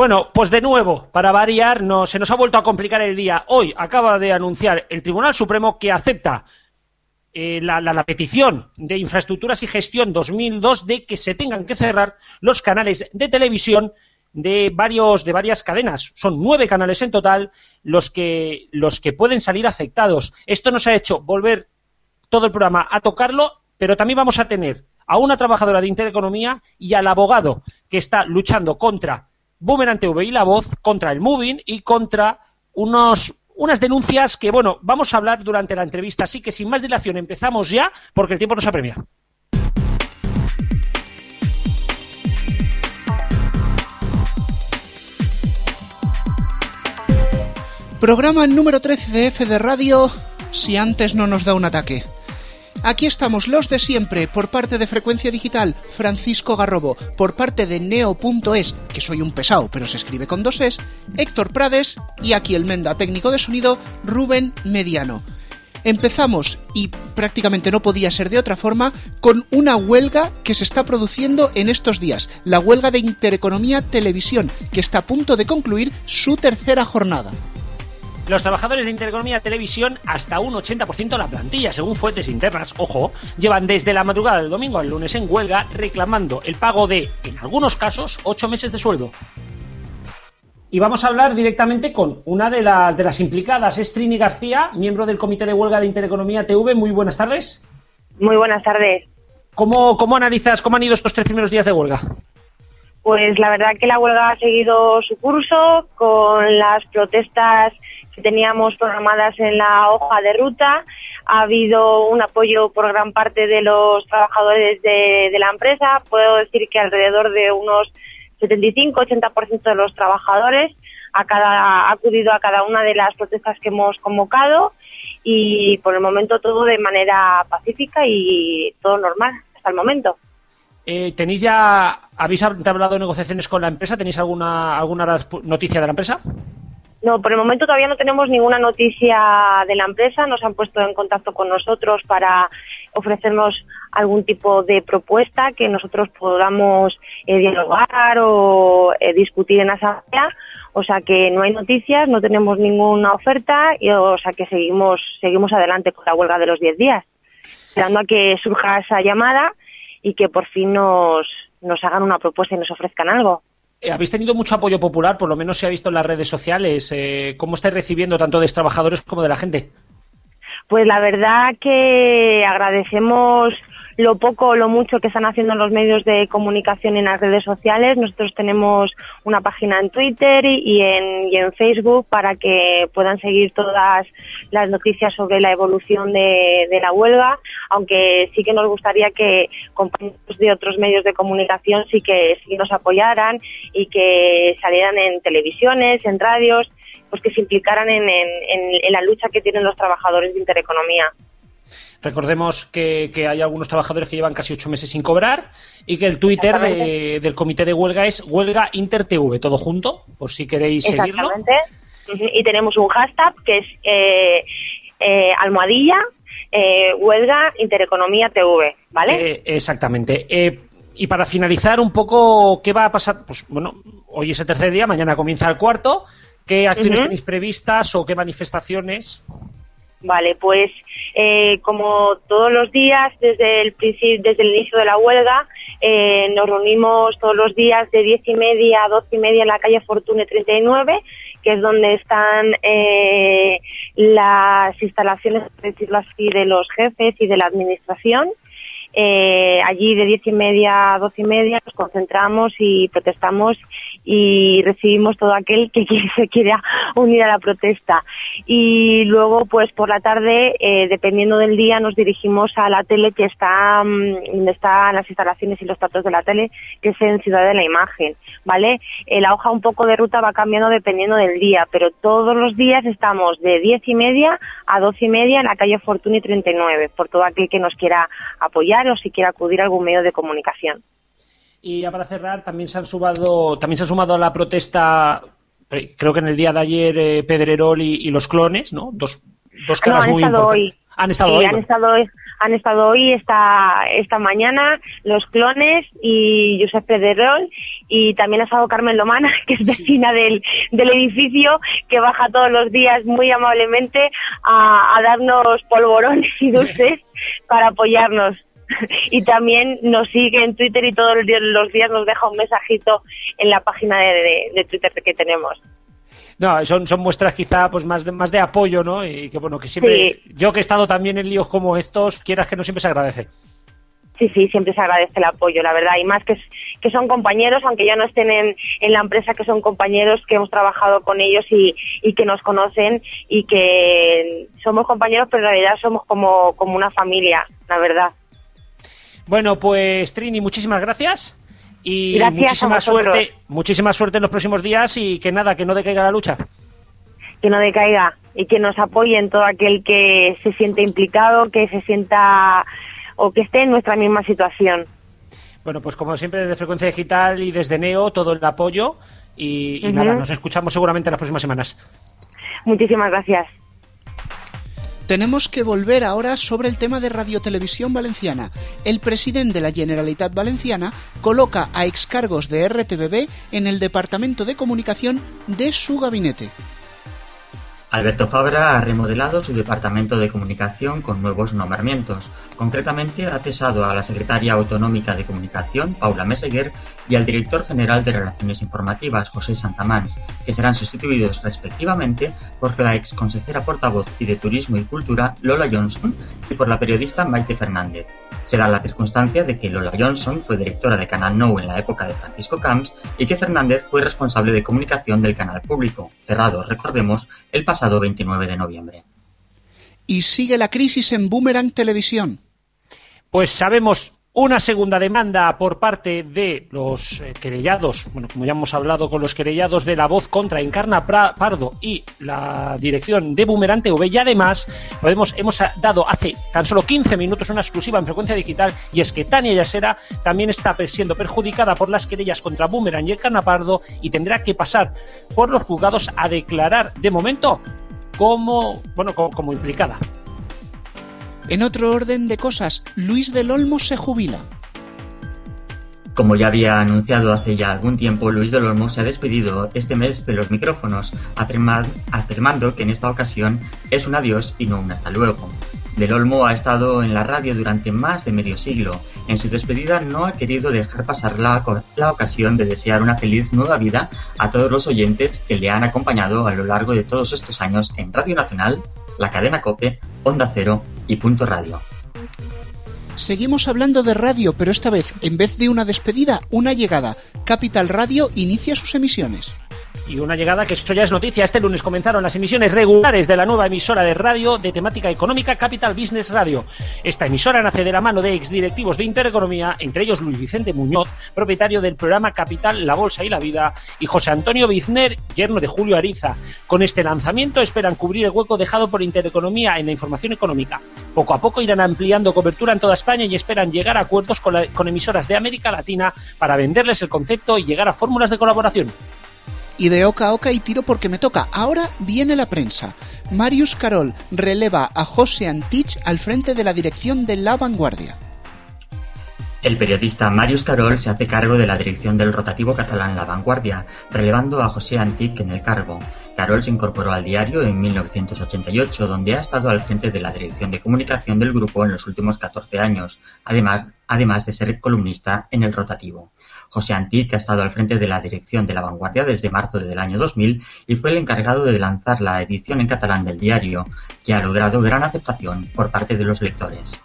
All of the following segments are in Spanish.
Bueno, pues de nuevo, para variar, no, se nos ha vuelto a complicar el día. Hoy acaba de anunciar el Tribunal Supremo que acepta eh, la, la, petición de Infraestructuras y Gestión 2002 de que se tengan que cerrar los canales de televisión de varios de varias cadenas. Son nueve canales en total los que los que pueden salir afectados. Esto nos ha hecho volver todo el programa a tocarlo, pero también vamos a tener a una trabajadora de Intereconomía y al abogado que está luchando contra Boomerang TV y La Voz, contra el Moving y contra unos unas denuncias que, bueno, vamos a hablar durante la entrevista. Así que sin más dilación empezamos ya porque el tiempo nos apremia. Programa número 13 de F de Radio, si antes no nos da un ataque. Aquí estamos los de siempre, por parte de Frecuencia Digital, Francisco Garrobo, por parte de Neo.es, que soy un pesado, pero se escribe con dos es, Héctor Prades y aquí el Menda técnico de sonido, Rubén Mediano. Empezamos, y prácticamente no podía ser de otra forma, con una huelga que se está produciendo en estos días, la huelga de Intereconomía Televisión, que está a punto de concluir su tercera jornada. Los trabajadores de Intereconomía Televisión, hasta un 80% de la plantilla, según fuentes internas, ojo, llevan desde la madrugada del domingo al lunes en huelga reclamando el pago de, en algunos casos, ocho meses de sueldo. Y vamos a hablar directamente con una de, la, de las implicadas, es Trini García, miembro del Comité de Huelga de Intereconomía TV. Muy buenas tardes. Muy buenas tardes. ¿Cómo, cómo analizas, cómo han ido estos tres primeros días de huelga? Pues la verdad que la huelga ha seguido su curso con las protestas que teníamos programadas en la hoja de ruta. Ha habido un apoyo por gran parte de los trabajadores de, la empresa. Puedo decir que alrededor de unos 75-80% de los trabajadores a cada, ha acudido a cada una de las protestas que hemos convocado y por el momento todo de manera pacífica y todo normal hasta el momento. Eh, ¿Tenéis ya, habéis hablado de negociaciones con la empresa? ¿Tenéis alguna, alguna noticia de la empresa? No, por el momento todavía no tenemos ninguna noticia de la empresa. Nos han puesto en contacto con nosotros para ofrecernos algún tipo de propuesta que nosotros podamos eh, dialogar o eh, discutir en asamblea. O sea que no hay noticias, no tenemos ninguna oferta, y, o sea que seguimos, seguimos adelante con la huelga de los 10 días, esperando a que surja esa llamada y que por fin nos, nos hagan una propuesta y nos ofrezcan algo. Eh, Habéis tenido mucho apoyo popular, por lo menos se ha visto en las redes sociales. Eh, ¿Cómo estáis recibiendo tanto de los trabajadores como de la gente? Pues la verdad que agradecemos lo poco o lo mucho que están haciendo los medios de comunicación en las redes sociales. Nosotros tenemos una página en Twitter y en, y en Facebook para que puedan seguir todas las noticias sobre la evolución de, la huelga, aunque sí que nos gustaría que compañeros de otros medios de comunicación sí que, sí nos apoyaran y que salieran en televisiones, en radios, pues que se implicaran en, en la lucha que tienen los trabajadores de Intereconomía. Recordemos que, que, hay algunos trabajadores que llevan casi ocho meses sin cobrar y que el Twitter de, del comité de huelga es huelga InterTV, todo junto, por si queréis seguirlo. Y tenemos un hashtag que es eh, eh, almohadilla eh, huelga Intereconomía TV, ¿vale? Eh, exactamente. Eh, y para finalizar un poco, ¿qué va a pasar? Pues bueno, hoy es el tercer día, mañana comienza el cuarto. ¿Qué acciones uh -huh. tenéis previstas o qué manifestaciones? Vale, pues eh, como todos los días, desde el, desde el inicio de la huelga, eh, nos reunimos todos los días de diez y media a doce y media en la calle Fortune 39, que es donde están eh, las instalaciones, por decirlo así, de los jefes y de la administración. Eh, allí de diez y media a doce y media nos concentramos y protestamos y recibimos todo aquel que se quiera unir a la protesta. Y luego, pues por la tarde, eh, dependiendo del día, nos dirigimos a la tele que está, um, donde están las instalaciones y los datos de la tele, que es en Ciudad de la Imagen, ¿vale? Eh, la hoja un poco de ruta va cambiando dependiendo del día, pero todos los días estamos de diez y media a doce y media en la calle Fortuny 39, por todo aquel que nos quiera apoyar o si quiere acudir a algún medio de comunicación. Y ya para cerrar, también se han sumado, también se ha sumado a la protesta, creo que en el día de ayer, eh, Pedrerol y, y, los clones, ¿no? Dos, dos caras no, han muy estado importantes. Hoy. Han estado sí, hoy. Han estado hoy. han estado hoy, esta, esta mañana, los clones y Josep Pederol y también ha estado Carmen Lomana, que es vecina del, del edificio, que baja todos los días muy amablemente a, a darnos polvorones y dulces para apoyarnos. y también nos sigue en Twitter y todos los días nos deja un mensajito en la página de, de, Twitter que tenemos. No, son, son muestras quizá pues más de, más de apoyo, ¿no? Y que bueno, que siempre, yo que he estado también en líos como estos, quieras que no siempre se agradece. Sí, sí, siempre se agradece el apoyo, la verdad, y más que, que son compañeros, aunque ya no estén en, en la empresa, que son compañeros que hemos trabajado con ellos y, y que nos conocen y que somos compañeros, pero en realidad somos como, como una familia, la verdad. Bueno, pues Trini, muchísimas gracias. Y muchísima suerte, muchísima suerte en los próximos días y que nada, que no decaiga la lucha. Que no decaiga y que nos apoyen todo aquel que se siente implicado, que se sienta o que esté en nuestra misma situación. Bueno, pues como siempre desde Frecuencia Digital y desde Neo, todo el apoyo y, nada, nos escuchamos seguramente en las próximas semanas. Muchísimas gracias tenemos que volver ahora sobre el tema de Radiotelevisión Valenciana. El presidente de la Generalitat Valenciana coloca a excargos de RTBB en el Departamento de Comunicación de su gabinete. Alberto Fabra ha remodelado su departamento de comunicación con nuevos nombramientos. Concretamente, ha cesado a la secretaria autonómica de comunicación, Paula Meseguer, y al director general de Relaciones Informativas, José Santamans, que serán sustituidos respectivamente por la ex consejera portavoz y de Turismo y Cultura, Lola Johnson, y por la periodista Maite Fernández. Será la circunstancia de que Lola Johnson fue directora de Canal No en la época de Francisco Camps y que Fernández fue responsable de comunicación del canal público, cerrado, recordemos, el pasado 29 de noviembre. Y sigue la crisis en Boomerang Televisión. Pues sabemos una segunda demanda por parte de los eh, querellados, bueno, como ya hemos hablado con los querellados de la voz contra Encarna Pardo y la dirección de Boomerang TV, y además podemos, hemos dado hace tan solo 15 minutos una exclusiva en frecuencia digital, y es que Tania Yasera también está siendo perjudicada por las querellas contra Boomerang y Encarna Pardo y tendrá que pasar por los juzgados a declarar de momento como, bueno, como implicada. En otro orden de cosas, Luis del Olmo se jubila. Como ya había anunciado hace ya algún tiempo, Luis del Olmo se ha despedido este mes de los micrófonos, afirmando que en esta ocasión es un adiós y no un hasta luego. Del Olmo ha estado en la radio durante más de medio siglo. En su despedida no ha querido dejar pasar la, la, ocasión de desear una feliz nueva vida a todos los oyentes que le han acompañado a lo largo de todos estos años en Radio Nacional, la cadena Cope, Onda Cero y Punto Radio. Seguimos hablando de radio, pero esta vez, en vez de una despedida, una llegada. Capital Radio inicia sus emisiones. Y una llegada que esto ya es noticia. Este lunes comenzaron las emisiones regulares de la nueva emisora de radio de temática económica Capital Business Radio. Esta emisora nace de la mano de exdirectivos de Intereconomía, entre ellos Luis Vicente Muñoz, propietario del programa Capital, La Bolsa y la Vida, y José Antonio Bizner, yerno de Julio Ariza. Con este lanzamiento esperan cubrir el hueco dejado por Intereconomía en la información económica. Poco a poco irán ampliando cobertura en toda España y esperan llegar a acuerdos con emisoras de América Latina para venderles el concepto y llegar a fórmulas de colaboración y de oca a oca y tiro porque me toca. Ahora viene la prensa. Marius Carol releva a José Antich al frente de la dirección de La Vanguardia. El periodista Marius Carol se hace cargo de la dirección del rotativo catalán La Vanguardia, relevando a José Antich en el cargo. Carol se incorporó al diario en 1988, donde ha estado al frente de la dirección de comunicación del grupo en los últimos 14 años, además, además de ser columnista en el rotativo. José Antic ha estado al frente de la dirección de La Vanguardia desde marzo del año 2000 y fue el encargado de lanzar la edición en catalán del diario, que ha logrado gran aceptación por parte de los lectores.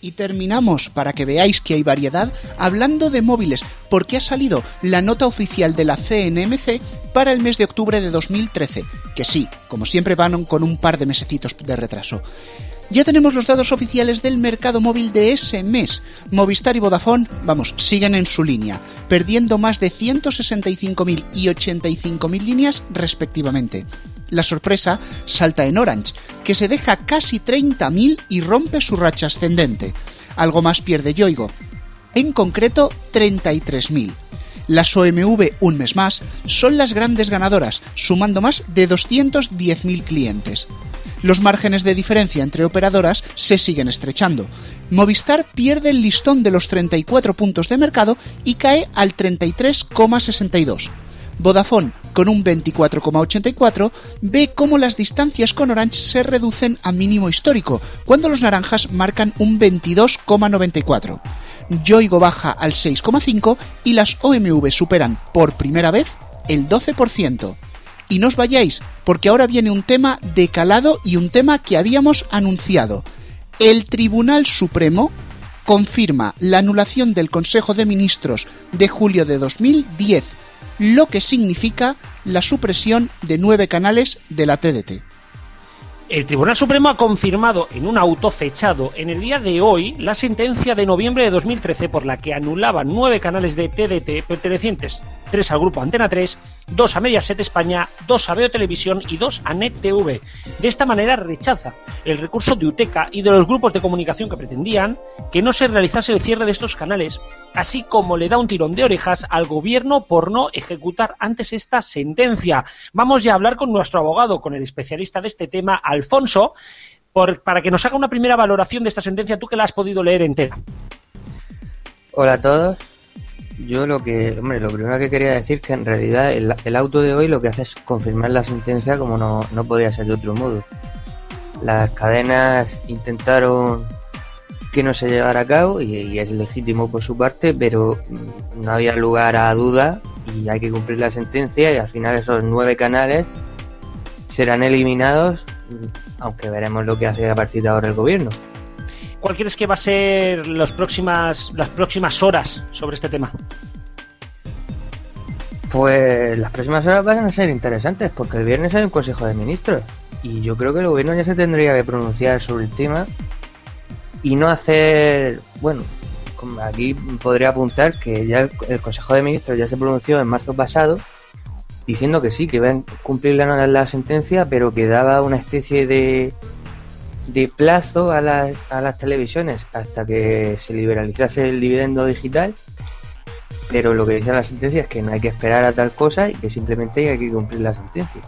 Y terminamos, para que veáis que hay variedad, hablando de móviles, porque ha salido la nota oficial de la CNMC para el mes de octubre de 2013, que sí, como siempre van con un par de mesecitos de retraso. Ya tenemos los datos oficiales del mercado móvil de ese mes. Movistar y Vodafone, vamos, siguen en su línea, perdiendo más de 165.000 y 85.000 líneas respectivamente. La sorpresa salta en Orange, que se deja casi 30.000 y rompe su racha ascendente. Algo más pierde Yoigo, en concreto 33.000. Las OMV, un mes más, son las grandes ganadoras, sumando más de 210.000 clientes. Los márgenes de diferencia entre operadoras se siguen estrechando. Movistar pierde el listón de los 34 puntos de mercado y cae al 33,62. Vodafone, con un 24,84, ve cómo las distancias con Orange se reducen a mínimo histórico, cuando los naranjas marcan un 22,94. Yoigo baja al 6,5 y las OMV superan por primera vez el 12%. Y no os vayáis, porque ahora viene un tema de calado y un tema que habíamos anunciado. El Tribunal Supremo confirma la anulación del Consejo de Ministros de julio de 2010 lo que significa la supresión de nueve canales de la TDT. El Tribunal Supremo ha confirmado en un auto fechado en el día de hoy la sentencia de noviembre de 2013 por la que anulaba nueve canales de TDT pertenecientes, tres al grupo Antena 3, dos a Mediaset España, dos a Veo Televisión y dos a Net TV. De esta manera rechaza el recurso de UTECA y de los grupos de comunicación que pretendían que no se realizase el cierre de estos canales, así como le da un tirón de orejas al gobierno por no ejecutar antes esta sentencia. Vamos ya a hablar con nuestro abogado, con el especialista de este tema, Alfonso, para que nos haga una primera valoración de esta sentencia, tú que la has podido leer entera. Hola a todos. Yo lo que, hombre, lo primero que quería decir que en realidad el, auto de hoy lo que hace es confirmar la sentencia como no, no podía ser de otro modo. Las cadenas intentaron que no se llevara a cabo y, y, es legítimo por su parte, pero no había lugar a duda y hay que cumplir la sentencia y al final esos nueve canales serán eliminados aunque veremos lo que hace a partir de ahora el gobierno. ¿Cuál crees que va a ser las próximas, las próximas horas sobre este tema? Pues las próximas horas van a ser interesantes porque el viernes hay un Consejo de Ministros y yo creo que el gobierno ya se tendría que pronunciar sobre el tema y no hacer, bueno, aquí podría apuntar que ya el Consejo de Ministros ya se pronunció en marzo pasado diciendo que sí, que iban a cumplir la, la sentencia, pero que daba una especie de, de plazo a, a las televisiones hasta que se liberalizase el dividendo digital. Pero lo que dice la sentencia es que no hay que esperar a tal cosa y que simplemente hay que cumplir la sentencia.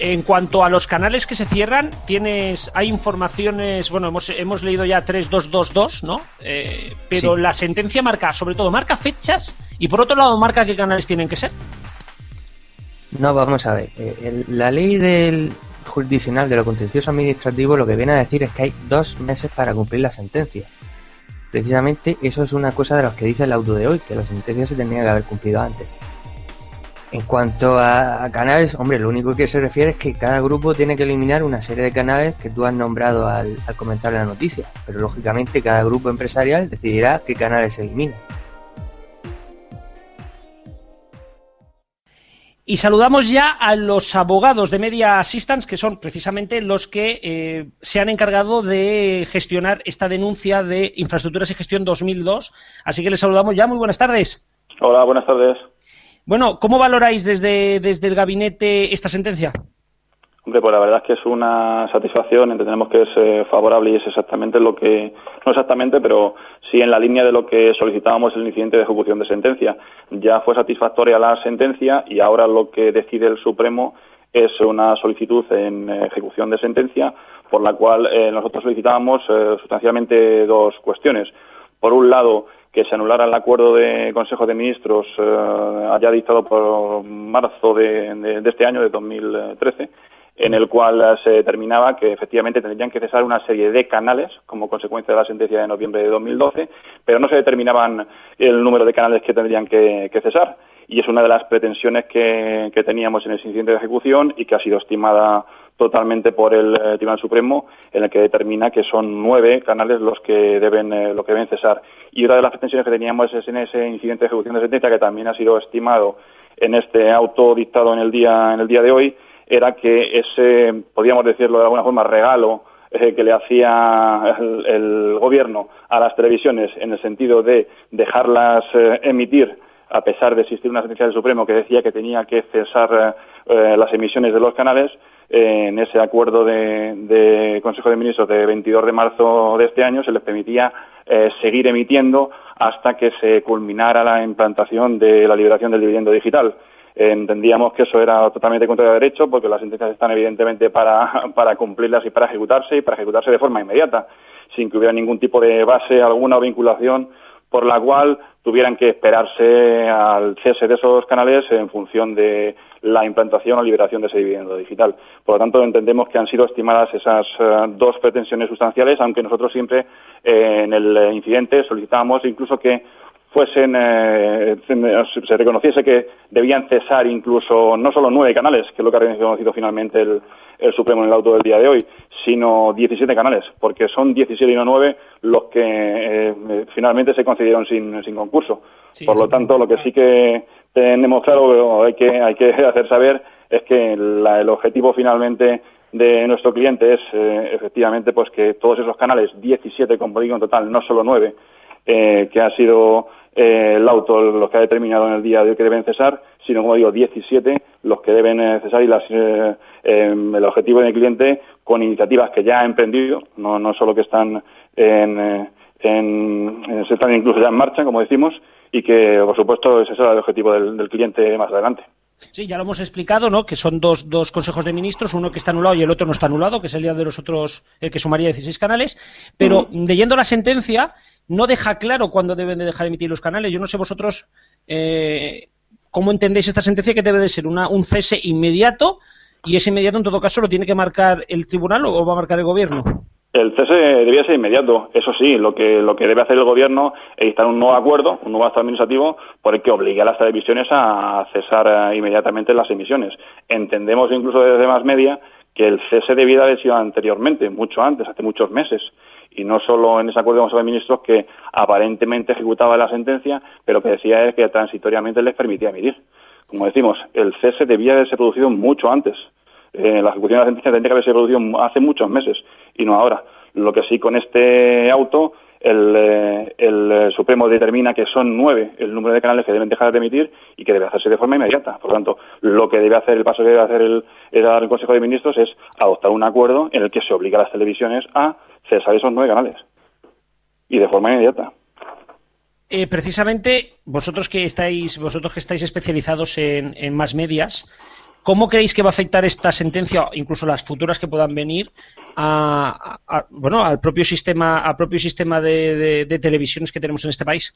En cuanto a los canales que se cierran, tienes, hay informaciones, bueno, hemos, hemos leído ya 3222, ¿no? Eh, pero la sentencia marca, sobre todo, marca fechas y por otro lado marca qué canales tienen que ser. No, vamos a ver. Eh, la ley del jurisdiccional de lo contencioso administrativo lo que viene a decir es que hay dos meses para cumplir la sentencia. Precisamente eso es una cosa de los que dice el auto de hoy, que la sentencia se tenía que haber cumplido antes. En cuanto a, canales, hombre, lo único que se refiere es que cada grupo tiene que eliminar una serie de canales que tú has nombrado al, al comentar la noticia, pero lógicamente cada grupo empresarial decidirá qué canales se eliminan. Y saludamos ya a los abogados de Media Assistance, que son precisamente los que eh, se han encargado de gestionar esta denuncia de infraestructuras y gestión 2002. Así que les saludamos ya. Muy buenas tardes. Hola, buenas tardes. Bueno, ¿cómo valoráis desde, desde el gabinete esta sentencia? Hombre, pues la verdad es que es una satisfacción, entendemos que es eh, favorable y es exactamente lo que, no exactamente, pero sí en la línea de lo que solicitábamos el incidente de ejecución de sentencia. Ya fue satisfactoria la sentencia y ahora lo que decide el Supremo es una solicitud en eh, ejecución de sentencia por la cual eh, nosotros solicitábamos sustancialmente dos cuestiones. Por un lado, que se anulara el acuerdo de Consejo de Ministros allá dictado por marzo de, de este año, de 2013, en el cual eh, se determinaba que efectivamente tendrían que cesar una serie de canales como consecuencia de la sentencia de noviembre de 2012, pero no se determinaban el número de canales que tendrían que, cesar. Y es una de las pretensiones que, teníamos en el incidente de ejecución y que ha sido estimada totalmente por el eh, Tribunal Supremo, en el que determina que son nueve canales los que deben, eh, lo que deben cesar. Y otra de las pretensiones que teníamos es en ese incidente de ejecución de sentencia, que también ha sido estimado en este auto dictado en el día, en el día de hoy, era que ese, podríamos decirlo de alguna forma, regalo eh, que le hacía el, gobierno a las televisiones en el sentido de dejarlas eh, emitir a pesar de existir una sentencia del Supremo que decía que tenía que cesar eh, las emisiones de los canales, en ese acuerdo de, Consejo de Ministros de 22 de marzo de este año se les permitía seguir emitiendo hasta que se culminara la implantación de la liberación del dividendo digital. entendíamos que eso era totalmente contra el derecho porque las sentencias están evidentemente para, para cumplirlas y para ejecutarse y para ejecutarse de forma inmediata, sin que hubiera ningún tipo de base alguna o vinculación por la cual tuvieran que esperarse al cese de esos canales en función de la implantación o liberación de ese dividendo digital. Por lo tanto, entendemos que han sido estimadas esas eh, dos pretensiones sustanciales, aunque nosotros siempre eh, en el incidente solicitábamos incluso que fuesen eh, se reconociese que debían cesar incluso no solo nueve canales, que es lo que ha reconocido finalmente el, Supremo en el auto del día de hoy, sino 17 canales, porque son 17 y no 9 los que eh, finalmente se concedieron sin, sin concurso. Por lo tanto, lo que sí que tenemos claro, hay que, hay que hacer saber, es que el objetivo finalmente de nuestro cliente es eh, efectivamente pues que todos esos canales, 17 como digo en total, no solo 9, eh, que ha sido eh, el auto los que ha determinado en el día de hoy que deben cesar, sino, como digo, 17 los que deben eh, cesar y las, em, el objetivo del cliente con iniciativas que ya ha emprendido, no, no solo que están en, en, se están incluso ya en marcha, como decimos, y que, por supuesto, ese será el objetivo del, del cliente más adelante. Sí, ya lo hemos explicado, ¿no? Que son dos, dos consejos de ministros, uno que está anulado y el otro no está anulado, que es el día de los otros, el que sumaría 16 canales. Pero leyendo la sentencia, no deja claro cuándo deben de dejar emitir los canales. Yo no sé vosotros eh, cómo entendéis esta sentencia, que debe de ser una, un cese inmediato y ese inmediato, en todo caso, lo tiene que marcar el tribunal o va a marcar el gobierno. El cese debía ser inmediato. Eso sí, lo que, lo que debe hacer el Gobierno es dictar un nuevo acuerdo, un nuevo acto administrativo, por el que obligue a las televisiones a cesar eh, inmediatamente las emisiones. Entendemos incluso desde más media que el cese debía haber sido anteriormente, mucho antes, hace muchos meses. Y no solo en ese acuerdo Consejo de Ministros que aparentemente ejecutaba la sentencia, pero que decía que transitoriamente les permitía emitir. Como decimos, el cese debía haberse producido mucho antes. Eh, la ejecución de la sentencia tendría que haberse producido hace muchos meses y no ahora. Lo que sí con este auto el, eh, el, Supremo determina que son nueve el número de canales que deben dejar de emitir y que debe hacerse de forma inmediata. Por lo tanto, lo que debe hacer, el paso que debe hacer el, el Consejo de Ministros es adoptar un acuerdo en el que se obliga a las televisiones a cesar esos nueve canales y de forma inmediata. Eh, precisamente vosotros que estáis vosotros que estáis especializados en, en más medias ¿Cómo creéis que va a afectar esta sentencia, incluso las futuras que puedan venir, a, bueno, al propio sistema, al propio sistema de, televisiones que tenemos en este país?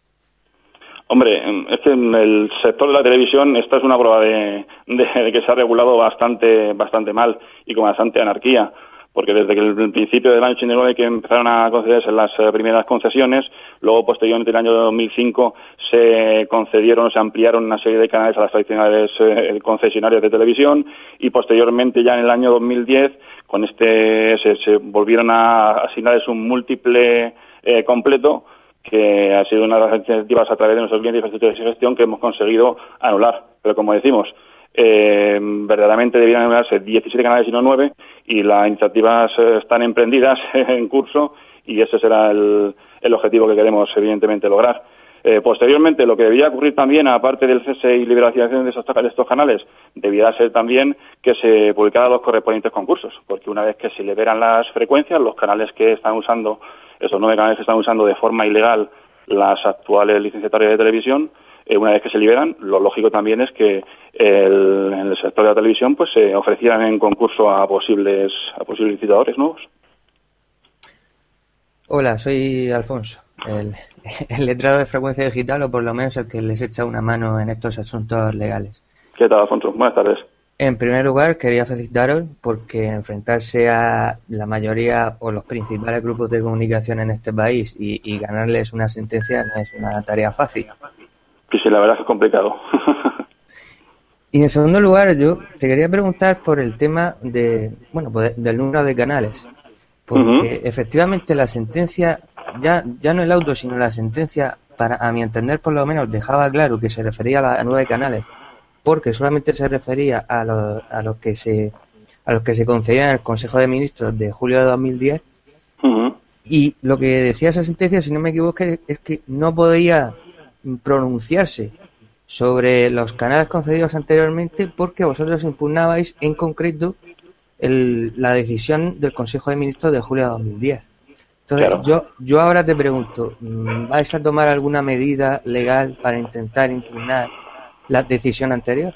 Hombre, es que en el sector de la televisión esta es una prueba de, que se ha regulado bastante, bastante mal y con bastante anarquía porque desde el principio del año 89 que empezaron a concederse las eh, primeras concesiones, luego posteriormente en el año 2005 se concedieron, se ampliaron una serie de canales a las tradicionales eh, concesionarias de televisión y posteriormente ya en el año 2010 con este se, volvieron a asignarles un múltiple eh, completo que ha sido una de las iniciativas a través de nuestros bienes de gestión que hemos conseguido anular. Pero como decimos, eh, verdaderamente debieran anularse 17 canales y no 9 y las iniciativas eh, están emprendidas en curso y ese será el, objetivo que queremos evidentemente lograr. Eh, posteriormente, lo que debía ocurrir también, aparte del cese y liberación de estos, estos canales, debía ser también que se publicaran los correspondientes concursos, porque una vez que se liberan las frecuencias, los canales que están usando, esos nueve canales que están usando de forma ilegal las actuales licenciatarias de televisión, eh, una vez que se liberan, lo lógico también es que el, en el sector de la televisión pues se ofrecieran en concurso a posibles a posibles licitadores nuevos. Hola, soy Alfonso, el, el, letrado de frecuencia digital o por lo menos el que les echa una mano en estos asuntos legales. ¿Qué tal, Alfonso? Buenas tardes. En primer lugar, quería felicitaros porque enfrentarse a la mayoría o los principales grupos de comunicación en este país y, y ganarles una sentencia no es una tarea fácil. Sí, sí, la verdad es que es complicado. y en segundo lugar, yo te quería preguntar por el tema de, bueno, pues del número de canales. Porque efectivamente la sentencia, ya, ya no el auto, sino la sentencia, para a mi entender por lo menos, dejaba claro que se refería a, nueve canales, porque solamente se refería a los, a los que se a los que se concedían en el Consejo de Ministros de julio de 2010. Y lo que decía esa sentencia, si no me equivoco, es que no podía pronunciarse sobre los canales concedidos anteriormente porque vosotros impugnabais en concreto la decisión del Consejo de Ministros de julio de 2010. Entonces, yo, yo ahora te pregunto, mm, ¿vais a tomar alguna medida legal para intentar impugnar la decisión anterior?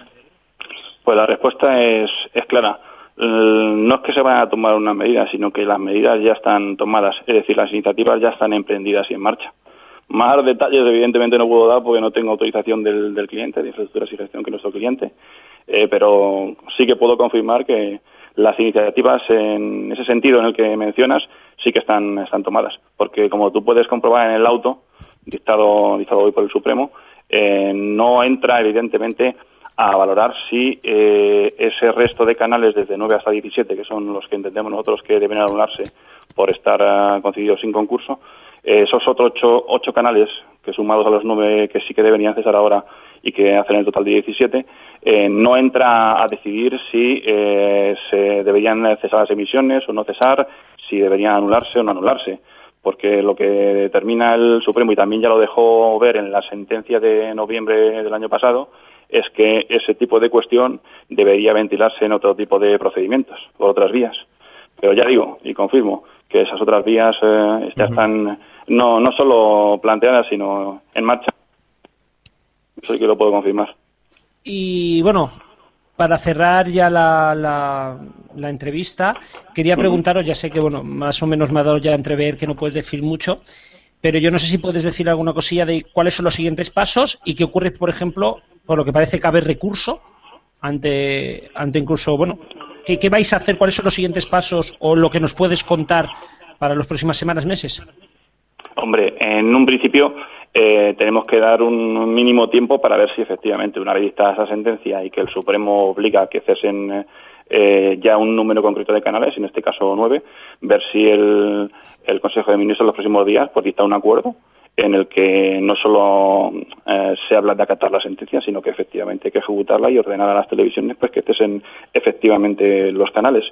Pues la respuesta es, es clara. No es que se vayan a tomar unas medidas, sino que las medidas ya están tomadas, es decir, las iniciativas ya están emprendidas y en marcha. Más detalles, evidentemente, no puedo dar porque no tengo autorización del, del cliente, de infraestructuras y gestión que nuestro cliente, eh, pero sí que puedo confirmar que las iniciativas en ese sentido en el que mencionas sí que están, están tomadas, porque como tú puedes comprobar en el auto, dictado, dictado hoy por el Supremo, eh, no entra, evidentemente, a valorar si eh, ese resto de canales desde 9 hasta 17, que son los que entendemos nosotros que deben anularse por estar uh, concedidos sin concurso, esos otros ocho, ocho canales, que sumados a los nueve que sí que deberían cesar ahora y que hacen el total de 17, eh, no entra a decidir si eh, se deberían cesar las emisiones o no cesar, si deberían anularse o no anularse. Porque lo que determina el Supremo, y también ya lo dejó ver en la sentencia de noviembre del año pasado, es que ese tipo de cuestión debería ventilarse en otro tipo de procedimientos, por otras vías. Pero ya digo y confirmo que esas otras vías eh, ya están no, no solo planteadas, sino en marcha. Eso que lo puedo confirmar. Y bueno, para cerrar ya la, la, la entrevista, quería preguntaros, ya sé que bueno, más o menos me ha dado ya a entrever que no puedes decir mucho, pero yo no sé si puedes decir alguna cosilla de cuáles son los siguientes pasos y qué ocurre, por ejemplo, por lo que parece cabe recurso ante, ante incluso, bueno, ¿qué, ¿qué vais a hacer? ¿Cuáles son los siguientes pasos o lo que nos puedes contar para las próximas semanas, meses? Hombre, en un principio eh, tenemos que dar un mínimo tiempo para ver si efectivamente una vez dictada esa sentencia y que el Supremo obliga a que cesen eh, ya un número concreto de canales, en este caso nueve, ver si el, Consejo de Ministros en los próximos días pues un acuerdo en el que no solo eh, se habla de acatar la sentencia, sino que efectivamente hay que ejecutarla y ordenar a las televisiones pues que cesen efectivamente los canales.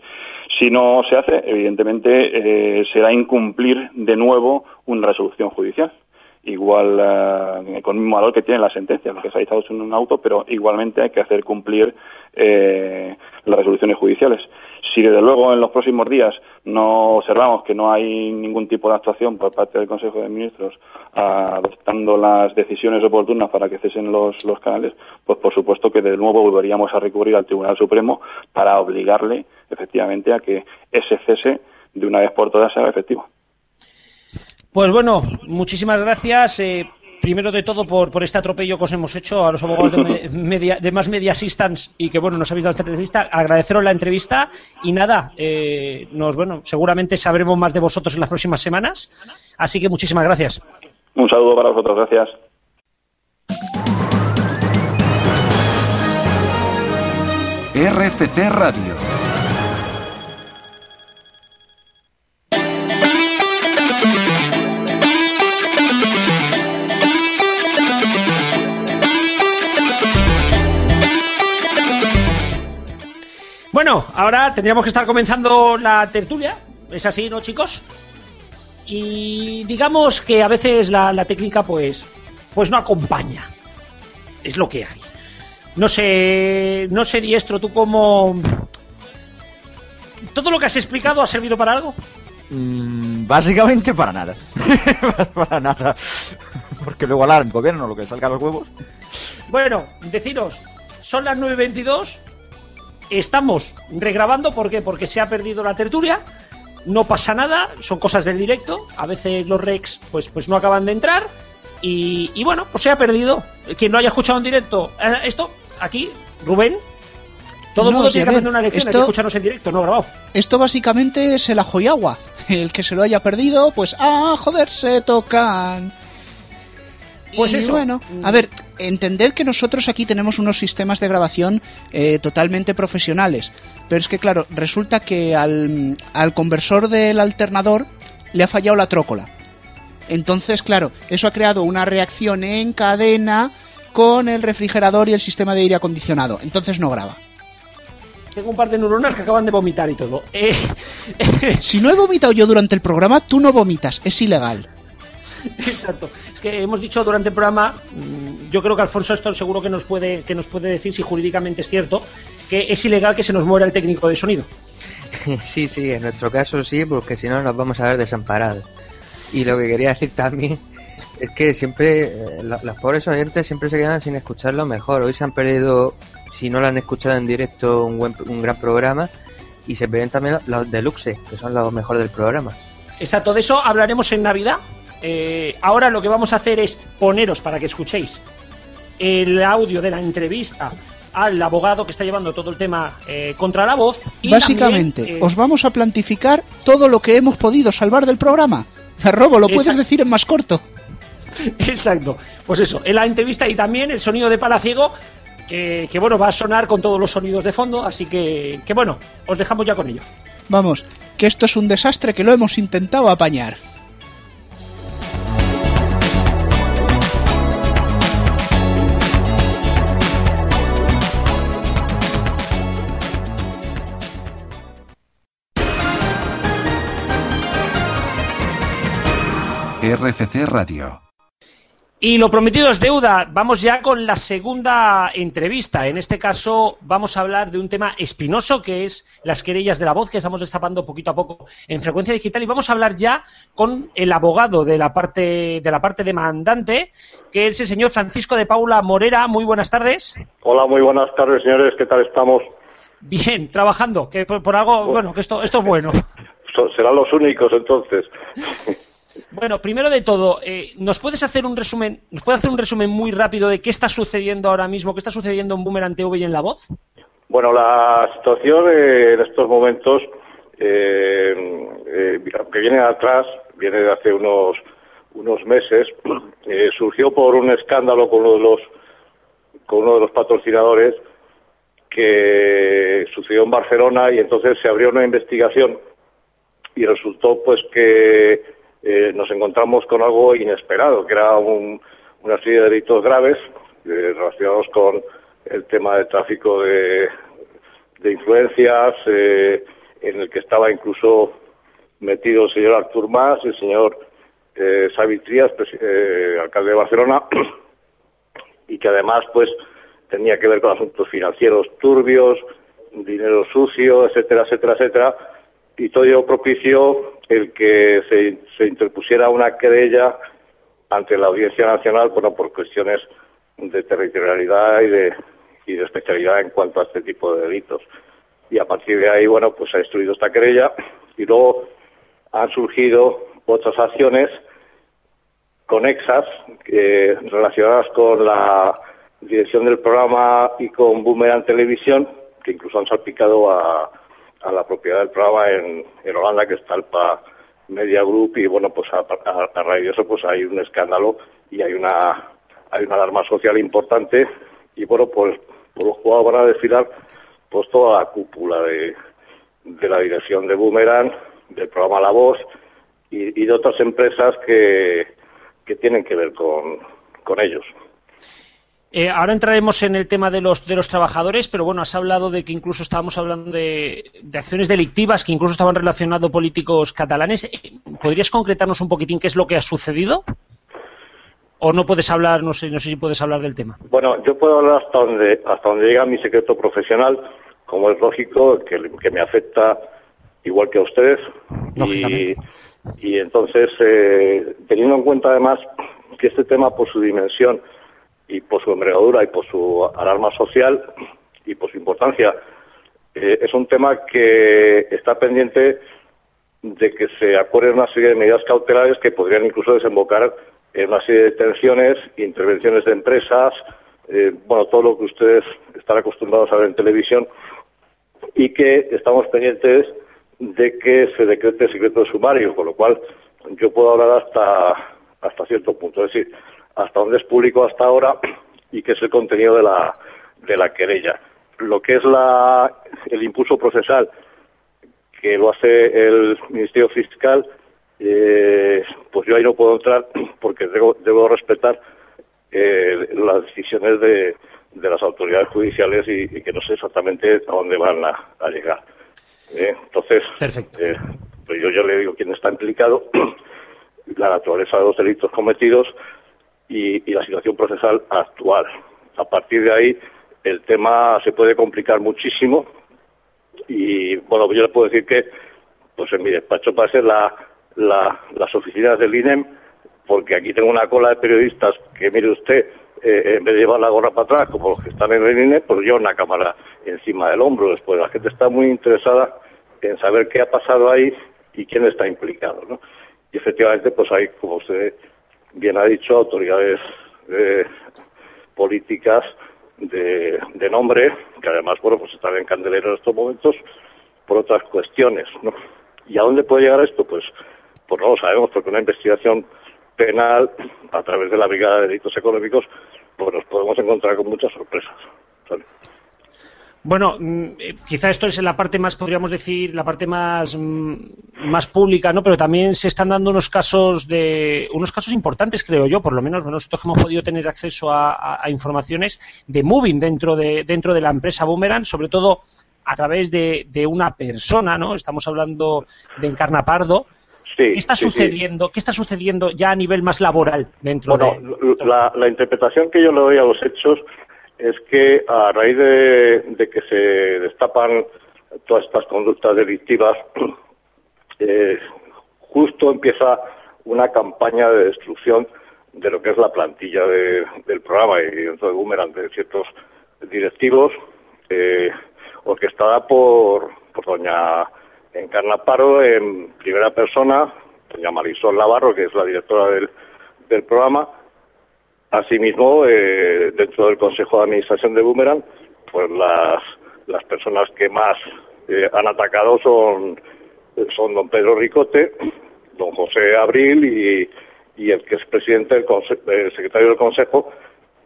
Si no se hace, evidentemente eh, será incumplir de nuevo una resolución judicial igual eh, con el mismo valor que tiene la sentencia, porque se ha dictado en un auto, pero igualmente hay que hacer cumplir eh, las resoluciones judiciales. Si desde luego en los próximos días no observamos que no hay ningún tipo de actuación por parte del Consejo de Ministros adoptando las decisiones oportunas para que cesen los, los canales, pues por supuesto que de nuevo volveríamos a recurrir al Tribunal Supremo para obligarle efectivamente a que ese cese de una vez por todas sea efectivo. Pues bueno, muchísimas gracias. Eh, primero de todo por, por este atropello que os hemos hecho a los abogados de, me- media, de más media assistance y que bueno nos habéis dado esta entrevista. Agradeceros la entrevista y nada, eh, nos bueno seguramente sabremos más de vosotros en las próximas semanas. Así que muchísimas gracias. Un saludo para vosotros, gracias. RFC Radio. Bueno, ahora tendríamos que estar comenzando la tertulia. Es así, ¿no, chicos? Y digamos que a veces la, la técnica, pues, pues no acompaña. Es lo que hay. No sé, no sé, diestro, tú como. ¿Todo lo que has explicado ha servido para algo? Mm, básicamente para nada. para nada. Porque luego en gobierno lo que salga a los huevos. Bueno, deciros, son las 9.22, estamos regrabando, ¿por qué? Porque se ha perdido la tertulia, no pasa nada, son cosas del directo, a veces los recs pues, pues no acaban de entrar, y, y bueno, pues se ha perdido. Quien no haya escuchado en directo, eh, esto, aquí, Rubén, todo el No, mundo tiene que aprender una lección, hay esto- que escucharnos en directo, no grabado. Esto básicamente es el ajo y agua. El que se lo haya perdido, pues ah, joder, se tocan. Pues Y eso. bueno, a ver, entended que nosotros aquí tenemos unos sistemas de grabación eh, totalmente profesionales. Pero es que, claro, resulta que al, al conversor del alternador le ha fallado la trócola. Entonces, claro, eso ha creado una reacción en cadena con el refrigerador y el sistema de aire acondicionado. Entonces no graba. Tengo un par de neuronas que acaban de vomitar y todo. Eh, Si no he vomitado yo durante el programa, tú no vomitas. Es ilegal. Exacto. Es que hemos dicho durante el programa, mm, yo creo que Alfonso esto seguro que nos puede que nos puede decir si jurídicamente es cierto que es ilegal que se nos muera el técnico de sonido. Sí, sí, en nuestro caso sí, porque si no nos vamos a ver desamparados. Y lo que quería decir también es que siempre, eh, la- los pobres oyentes siempre se quedan sin escuchar lo mejor. Hoy se han perdido si no la han escuchado en directo, un, buen, un gran programa. Y se ven también los deluxe, que son los mejores del programa. Exacto, de eso hablaremos en Navidad. Eh, ahora lo que vamos a hacer es poneros para que escuchéis el audio de la entrevista al abogado que está llevando todo el tema eh, contra la voz. Y Básicamente, también, eh, os vamos a plantificar todo lo que hemos podido salvar del programa. Ferrobo, lo puedes decir en más corto. Exacto. Pues eso, en la entrevista y también el sonido de Palaciego, que, que bueno, va a sonar con todos los sonidos de fondo, así que, que bueno, os dejamos ya con ello. Vamos, que esto es un desastre que lo hemos intentado apañar. RFC Radio. Y lo prometido es deuda. Vamos ya con la segunda entrevista. En este caso vamos a hablar de un tema espinoso que es las querellas de la voz que estamos destapando poquito a poco en frecuencia digital y vamos a hablar ya con el abogado de la parte de la parte demandante, que es el señor Francisco de Paula Morera. Muy buenas tardes. Hola, muy buenas tardes, señores. ¿Qué tal estamos? Bien, trabajando, que por, algo, bueno, que esto esto es bueno. Serán los únicos entonces. Bueno, primero de todo, eh, ¿nos puedes hacer un resumen, nos puede hacer un resumen muy rápido de qué está sucediendo ahora mismo, qué está sucediendo en Boomerang TV y en La Voz? Bueno, la situación en estos momentos, eh, eh, que viene atrás, viene de hace unos unos meses, eh, surgió por un escándalo con uno de los con uno de los patrocinadores que sucedió en Barcelona y entonces se abrió una investigación y resultó pues que eh, nos encontramos con algo inesperado, que era una serie de delitos graves eh, relacionados con el tema de tráfico de, influencias, eh, en el que estaba incluso metido el señor Artur Mas, el señor eh, Trías, alcalde de Barcelona, y que además pues tenía que ver con asuntos financieros turbios, dinero sucio, etcétera, etcétera, etcétera, y todo ello propició el que se, se interpusiera una querella ante la Audiencia Nacional, bueno, por cuestiones de territorialidad y de, y de especialidad en cuanto a este tipo de delitos. Y a partir de ahí, bueno, pues se ha instruido esta querella y luego han surgido otras acciones conexas eh, relacionadas con la dirección del programa y con Boomerang Televisión, que incluso han salpicado a, a la propiedad del programa en, Holanda, que está el PA Media Group, y bueno, pues a, raíz de eso pues hay un escándalo y hay una, hay una alarma social importante, y bueno, pues por los jugadores van a desfilar pues toda la cúpula de, de la dirección de Boomerang, del programa La Voz y, y de otras empresas que, que tienen que ver con, con ellos. Eh, ahora entraremos en el tema de los, de los trabajadores, pero bueno, has hablado de que incluso estábamos hablando de, acciones delictivas que incluso estaban relacionados políticos catalanes. ¿Podrías concretarnos un poquitín qué es lo que ha sucedido? ¿O no puedes hablar, no sé, no sé si puedes hablar del tema? Bueno, yo puedo hablar hasta donde, hasta donde llega mi secreto profesional, como es lógico, que, que me afecta igual que a ustedes. Y, y, entonces, eh, teniendo en cuenta además que este tema, por su dimensión, y por su envergadura y por su alarma social y por su importancia. Eh, es un tema que está pendiente de que se acuerden una serie de medidas cautelares que podrían incluso desembocar en una serie de detenciones, intervenciones de empresas, eh, bueno, todo lo que ustedes están acostumbrados a ver en televisión y que estamos pendientes de que se decrete el secreto sumario, con lo cual yo puedo hablar hasta hasta cierto punto. Es decir, hasta donde es público hasta ahora y que es el contenido de la, de la querella. Lo que es la, el impulso procesal, que lo hace el Ministerio Fiscal, eh, pues yo ahí no puedo entrar porque debo, debo respetar eh, las decisiones de, de las autoridades judiciales y, que no sé exactamente a dónde van a, llegar. ¿eh? entonces, pues yo ya le digo quién está implicado, la naturaleza de los delitos cometidos y, la situación procesal actual. A partir de ahí, el tema se puede complicar muchísimo y, bueno, yo le puedo decir que, pues en mi despacho pase la, la, las oficinas del INEM, porque aquí tengo una cola de periodistas que, mire usted, eh, en vez de llevar la gorra para atrás, como los que están en el INE, pues lleva una cámara encima del hombro. Después la gente está muy interesada en saber qué ha pasado ahí y quién está implicado, ¿no? Y efectivamente, pues hay, como usted bien ha dicho, autoridades eh, políticas de, nombre, que además, bueno, pues están en candelero en estos momentos por otras cuestiones, ¿no? ¿Y a dónde puede llegar esto? Pues, pues no lo sabemos, porque una investigación penal a través de la Brigada de Delitos Económicos, pues nos podemos encontrar con muchas sorpresas. Bueno, mm, eh, quizá esto es la parte más, podríamos decir, la parte más, mm, más pública, ¿no? Pero también se están dando unos casos de, unos casos importantes, creo yo, por lo menos, nosotros hemos podido tener acceso a, informaciones de moving dentro de, dentro de la empresa Boomerang, sobre todo a través de, de una persona, ¿no? Estamos hablando de Encarna Pardo, ¿Qué está sucediendo? ¿Qué está sucediendo ya a nivel más laboral dentro de? La, la interpretación que yo le doy a los hechos es que a raíz de, que se destapan todas estas conductas delictivas, eh, justo empieza una campaña de destrucción de lo que es la plantilla del programa y dentro de Boomerang de ciertos directivos, eh, orquestada por, por doña Encarna Paro en primera persona, doña Marisol Navarro, que es la directora del, del programa. Asimismo, eh, dentro del Consejo de Administración de Boomerang, pues las, las personas que más eh, han atacado son, son don Pedro Ricote, don José Abril y, y el que es presidente del el secretario del Consejo,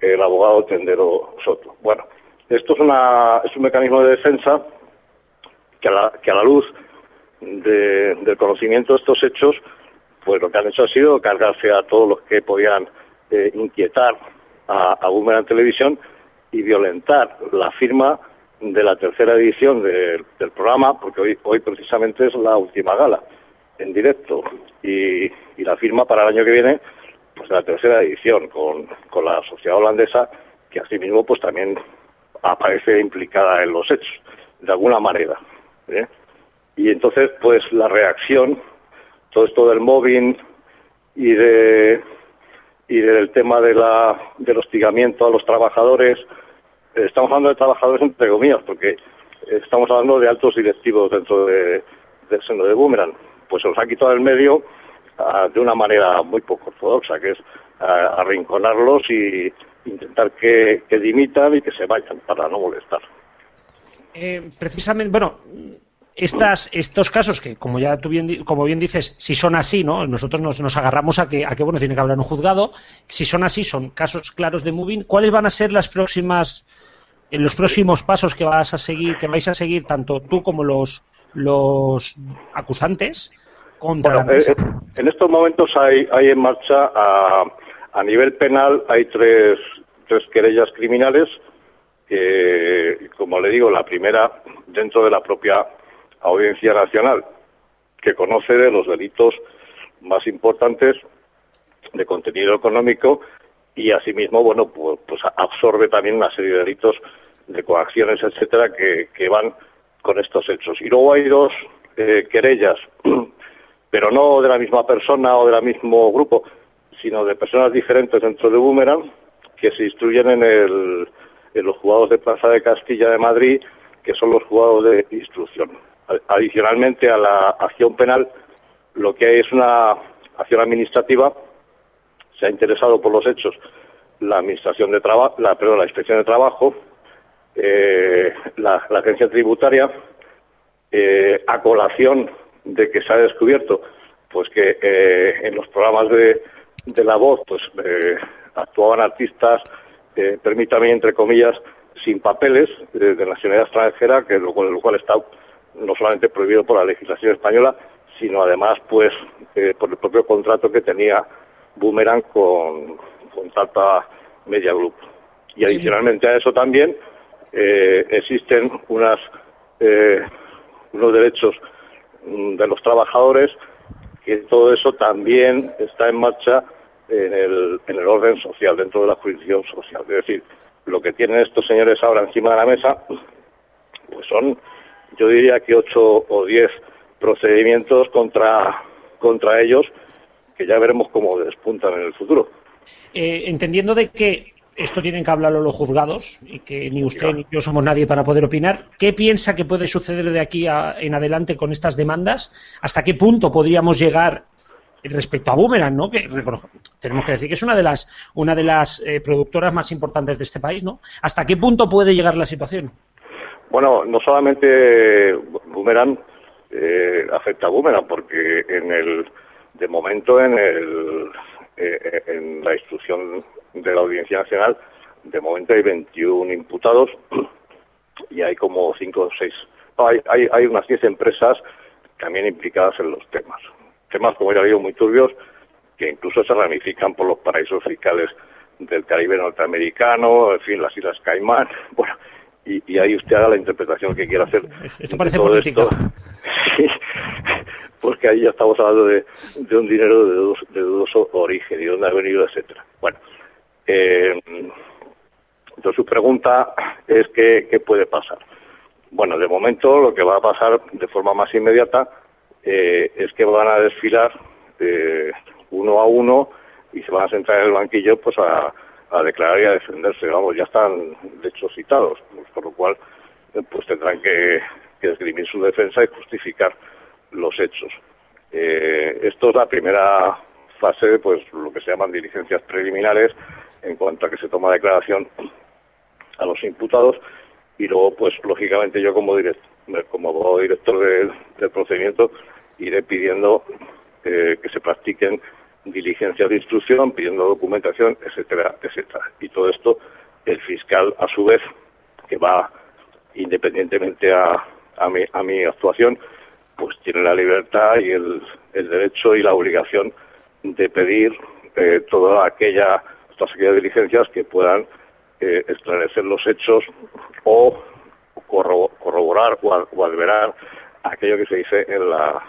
el abogado Tendero Soto. Bueno, esto es, una, es un mecanismo de defensa que a la, que a la luz de, del conocimiento de estos hechos, pues lo que han hecho ha sido cargarse a todos los que podían eh, inquietar a, a Boomerang Televisión y violentar la firma de la tercera edición del programa, porque hoy, hoy precisamente es la última gala en directo y, y la firma para el año que viene, pues la tercera edición con, con la sociedad holandesa, que asimismo pues también aparece implicada en los hechos, de alguna manera. ¿eh? Y entonces, pues la reacción, todo esto del mobbing y de y del tema de la, del hostigamiento a los trabajadores, estamos hablando de trabajadores entre comillas, porque estamos hablando de altos directivos dentro de, del seno de Boomerang. Pues se los ha quitado del medio ah, de una manera muy poco ortodoxa, que es ah, arrinconarlos y intentar que, que dimitan y que se vayan para no molestar. Eh, precisamente, bueno, estas, estos casos que, como ya tú bien, como bien dices, si son así, ¿no? Nosotros nos, nos agarramos a que, a que, bueno, tiene que hablar un juzgado. Si son así, son casos claros de moving. ¿Cuáles van a ser las próximas, los próximos pasos que vas a seguir, que vais a seguir tanto tú como los, los acusantes contra la eh, en estos momentos hay, hay en marcha a, a nivel penal hay tres, tres querellas criminales que, como le digo, la primera dentro de la propia Audiencia Nacional, que conoce de los delitos más importantes de contenido económico y asimismo, bueno, pues, absorbe también una serie de delitos de coacciones, etcétera, que, que van con estos hechos. Y luego hay dos eh, querellas, pero no de la misma persona o del mismo grupo, sino de personas diferentes dentro de Boomerang, que se instruyen en, el, en los juzgados de Plaza de Castilla de Madrid, que son los juzgados de instrucción. Adicionalmente a la acción penal, lo que hay es una acción administrativa. Se ha interesado por los hechos la administración de trabajo, la, perdón, la inspección de trabajo, eh, la, agencia tributaria, eh, a colación de que se ha descubierto, pues que eh, en los programas de, de la voz, pues eh, actuaban artistas, permítame entre comillas, sin papeles de nacionalidad extranjera, que lo, lo cual está no solamente prohibido por la legislación española, sino además pues eh, por el propio contrato que tenía Boomerang con, con Tata Media Group. Y adicionalmente a eso también eh, existen unas, eh, unos derechos mm, de los trabajadores que todo eso también está en marcha en el, en el orden social, dentro de la jurisdicción social. Es decir, lo que tienen estos señores ahora encima de la mesa, pues son yo diría que ocho o diez procedimientos contra, contra ellos que ya veremos cómo despuntan en el futuro. Eh, entendiendo de que esto tienen que hablarlo los juzgados y que ni usted ni yo somos nadie para poder opinar. ¿Qué piensa que puede suceder de aquí en adelante con estas demandas? ¿Hasta qué punto podríamos llegar respecto a Boomerang, ¿no? Que tenemos que decir que es una de las una de las eh, productoras más importantes de este país, ¿no? ¿Hasta qué punto puede llegar la situación? Bueno, no solamente Boomerang eh, afecta a Boomerang, porque en el de momento en el eh, en la instrucción de la Audiencia Nacional, de momento hay 21 imputados y hay como 5 o 6. hay, hay, hay unas 10 empresas también implicadas en los temas temas, como ya digo, muy turbios, que incluso se ramifican por los paraísos fiscales del Caribe norteamericano, en fin, las Islas Caimán, bueno, y, ahí usted haga la interpretación que quiera hacer. Esto parece político. sí, porque ahí ya estamos hablando de, un dinero de, de, dudoso origen y de dónde ha venido, etcétera. Bueno, eh, entonces su pregunta es qué, qué puede pasar. Bueno, de momento lo que va a pasar de forma más inmediata eh, es que van a desfilar eh, uno a uno y se van a sentar en el banquillo pues a, declarar y a defenderse. Vamos, ya están de hecho citados, por lo cual eh, pues tendrán que, que esgrimir su defensa y justificar los hechos. esto es la primera fase, pues lo que se llaman diligencias preliminares en cuanto a que se toma declaración a los imputados y luego, pues lógicamente yo como director, como director del procedimiento iré pidiendo eh, que se practiquen diligencias de instrucción, pidiendo documentación, etcétera, etcétera. Y todo esto, el fiscal, a su vez, que va independientemente a, a, mi, a mi actuación, pues tiene la libertad y el, el derecho y la obligación de pedir eh, toda aquella, todas aquellas diligencias que puedan eh, esclarecer los hechos o corroborar o, o aquello que se dice en la,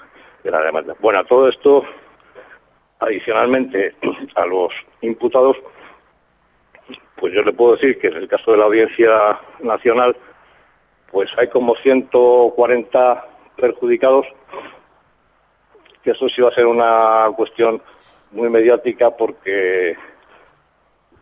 de la demanda. Bueno, todo esto, adicionalmente a los imputados, pues yo le puedo decir que en el caso de la Audiencia Nacional, pues hay como 140 perjudicados, que eso sí va a ser una cuestión muy mediática porque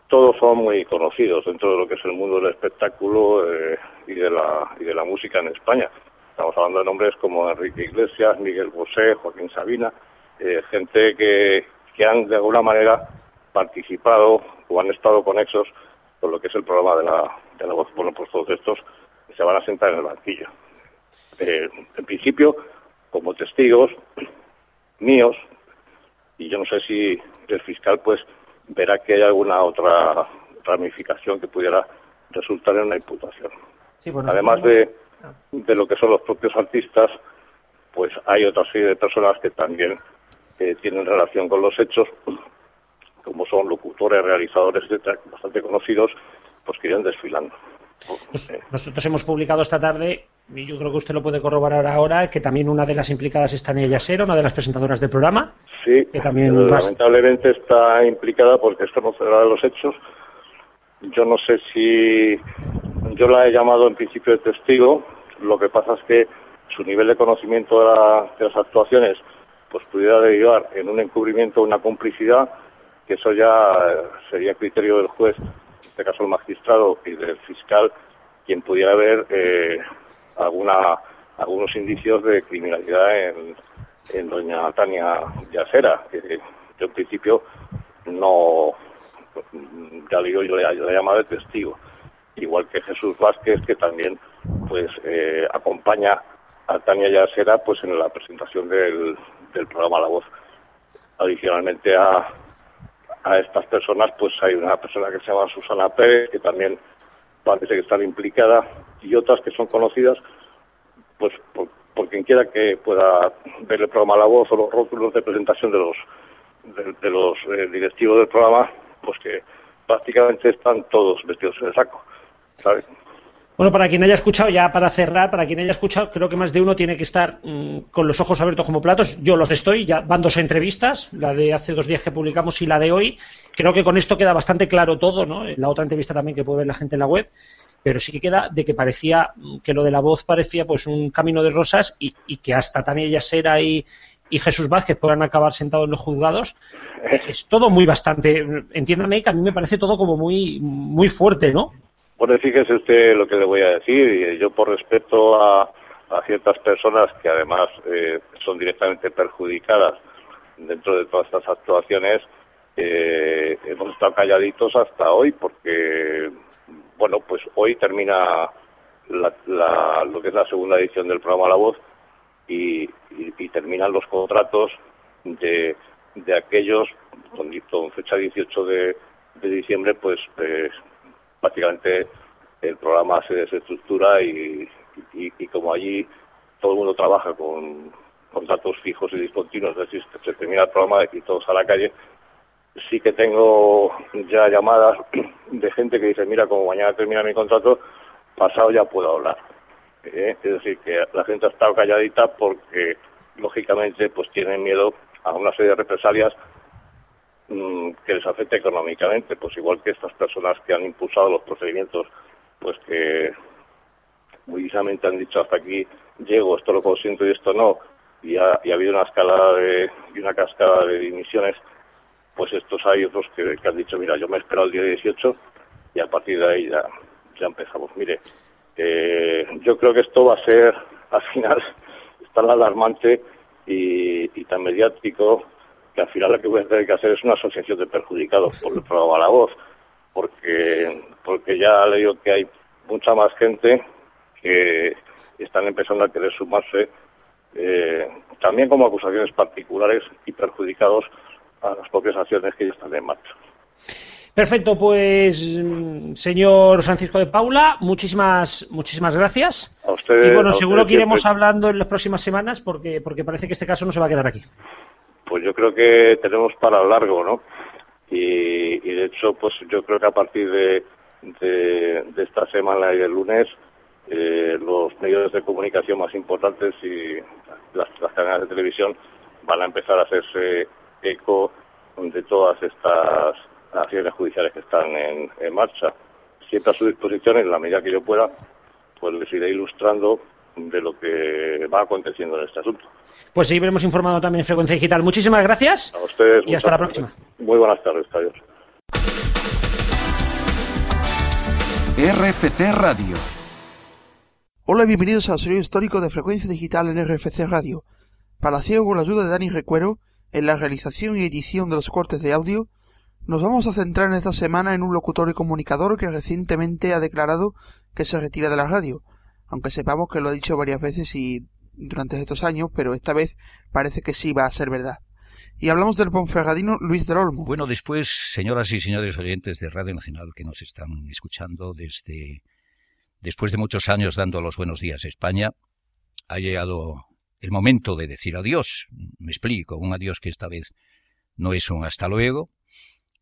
todos son muy conocidos dentro de lo que es el mundo del espectáculo eh, y de la y de la música en España. Estamos hablando de nombres como Enrique Iglesias, Miguel Bosé, Joaquín Sabina, eh, gente que, que han de alguna manera participado o han estado conexos con lo que es el programa de la, de la voz. Bueno, pues todos estos se van a sentar en el banquillo. Eh, en principio, como testigos míos, y yo no sé si el fiscal pues verá que hay alguna otra ramificación que pudiera resultar en una imputación. Además de de lo que son los propios artistas, pues hay otra serie de personas que también eh, tienen relación con los hechos, como son locutores, realizadores, etcétera, bastante conocidos, pues que irán desfilando. Pues nosotros hemos publicado esta tarde, y yo creo que usted lo puede corroborar ahora, que también una de las implicadas es Tania Yasero, una de las presentadoras del programa. Sí, que también lamentablemente está implicada porque es conocedora de los hechos. Yo no sé si yo la he llamado en principio de testigo, lo que pasa es que su nivel de conocimiento de, las actuaciones pues pudiera derivar en un encubrimiento o una complicidad, que eso ya sería criterio del juez, en este caso el magistrado y del fiscal, quien pudiera ver eh, alguna, algunos indicios de criminalidad en, en doña Tania Yacera, que yo en principio no, ya le digo, yo le, he llamado de testigo igual que Jesús Vázquez, que también pues eh, acompaña a Tania Yasera pues en la presentación del, del programa La Voz. Adicionalmente a, a estas personas, pues hay una persona que se llama Susana Pérez, que también parece que está implicada, y otras que son conocidas, pues por, quien quiera que pueda ver el programa La Voz o los rótulos de presentación de los de, los eh, directivos del programa, pues que prácticamente están todos vestidos en el saco. Bueno, para quien haya escuchado, ya para cerrar, para quien haya escuchado, creo que más de uno tiene que estar mm, con los ojos abiertos como platos. Yo los estoy, ya van dos entrevistas, la de hace dos días que publicamos y la de hoy. Creo que con esto queda bastante claro todo, ¿no? La otra entrevista también que puede ver la gente en la web. Pero sí que queda de que parecía, mm, que lo de la voz parecía pues un camino de rosas y, que hasta Tania Yasera y, y Jesús Vázquez puedan acabar sentados en los juzgados, es todo muy bastante, entiéndame que a mí me parece todo como muy, muy fuerte, ¿no? Bueno, fíjese usted lo que le voy a decir, y yo por respeto a, ciertas personas que además eh, son directamente perjudicadas dentro de todas estas actuaciones, eh, hemos estado calladitos hasta hoy porque, bueno, pues hoy termina lo que es la segunda edición del programa La Voz y, terminan los contratos de, de aquellos con, fecha 18 de, diciembre, pues, pues prácticamente el programa se desestructura y, y, como allí todo el mundo trabaja con, contratos fijos y discontinuos, es decir, se termina el programa y todos a la calle, sí que tengo ya llamadas de gente que dice, mira, como mañana termina mi contrato, pasado ya puedo hablar. ¿Eh? Es decir, que la gente ha estado calladita porque, lógicamente, pues tienen miedo a una serie de represalias mm, que les afecte económicamente, pues igual que estas personas que han impulsado los procedimientos, pues que muy lisamente han dicho hasta aquí llego, esto lo consiento y esto no, y ha, habido una escalada de, y una cascada de dimisiones, pues estos hay otros que, han dicho, mira, yo me he esperado el día 18 y a partir de ahí ya, ya empezamos. Mire, eh, yo creo que esto va a ser, al final, tan alarmante y, tan mediático que al final lo que voy a tener que hacer es una asociación de perjudicados por el programa La Voz, porque, porque ya le digo que hay mucha más gente que están empezando a querer sumarse eh, también como acusaciones particulares y perjudicados a las propias acciones que ya están en marcha. Perfecto, pues señor Francisco de Paula, muchísimas muchísimas gracias. A usted, y bueno, seguro que iremos hablando en las próximas semanas porque porque parece que este caso no se va a quedar aquí. Pues yo creo que tenemos para largo, ¿no? Y, de hecho, pues yo creo que a partir de, de esta semana y el lunes eh, los medios de comunicación más importantes y las, cadenas de televisión van a empezar a hacerse eco de todas estas acciones judiciales que están en, marcha. Siempre a su disposición, en la medida que yo pueda, pues les iré ilustrando de lo que va aconteciendo en este asunto. Pues seguiremos informando también en Frecuencia Digital. Muchísimas gracias. A ustedes. Y hasta la próxima. Muy buenas tardes. Adiós. RFC Radio Hola y bienvenidos al sonido histórico de frecuencia digital en RFC Radio. Para hacer con la ayuda de Dani Recuero, en la realización y edición de los cortes de audio, nos vamos a centrar en esta semana en un locutor y comunicador que recientemente ha declarado que se retira de la radio, aunque sepamos que lo ha dicho varias veces y durante estos años, pero esta vez parece que sí va a ser verdad. Y hablamos del ponferradino Luis del Olmo. Bueno, después, señoras y señores oyentes de Radio Nacional que nos están escuchando desde después de muchos años dando los buenos días a España, ha llegado el momento de decir adiós. Me explico, un adiós que esta vez no es un hasta luego.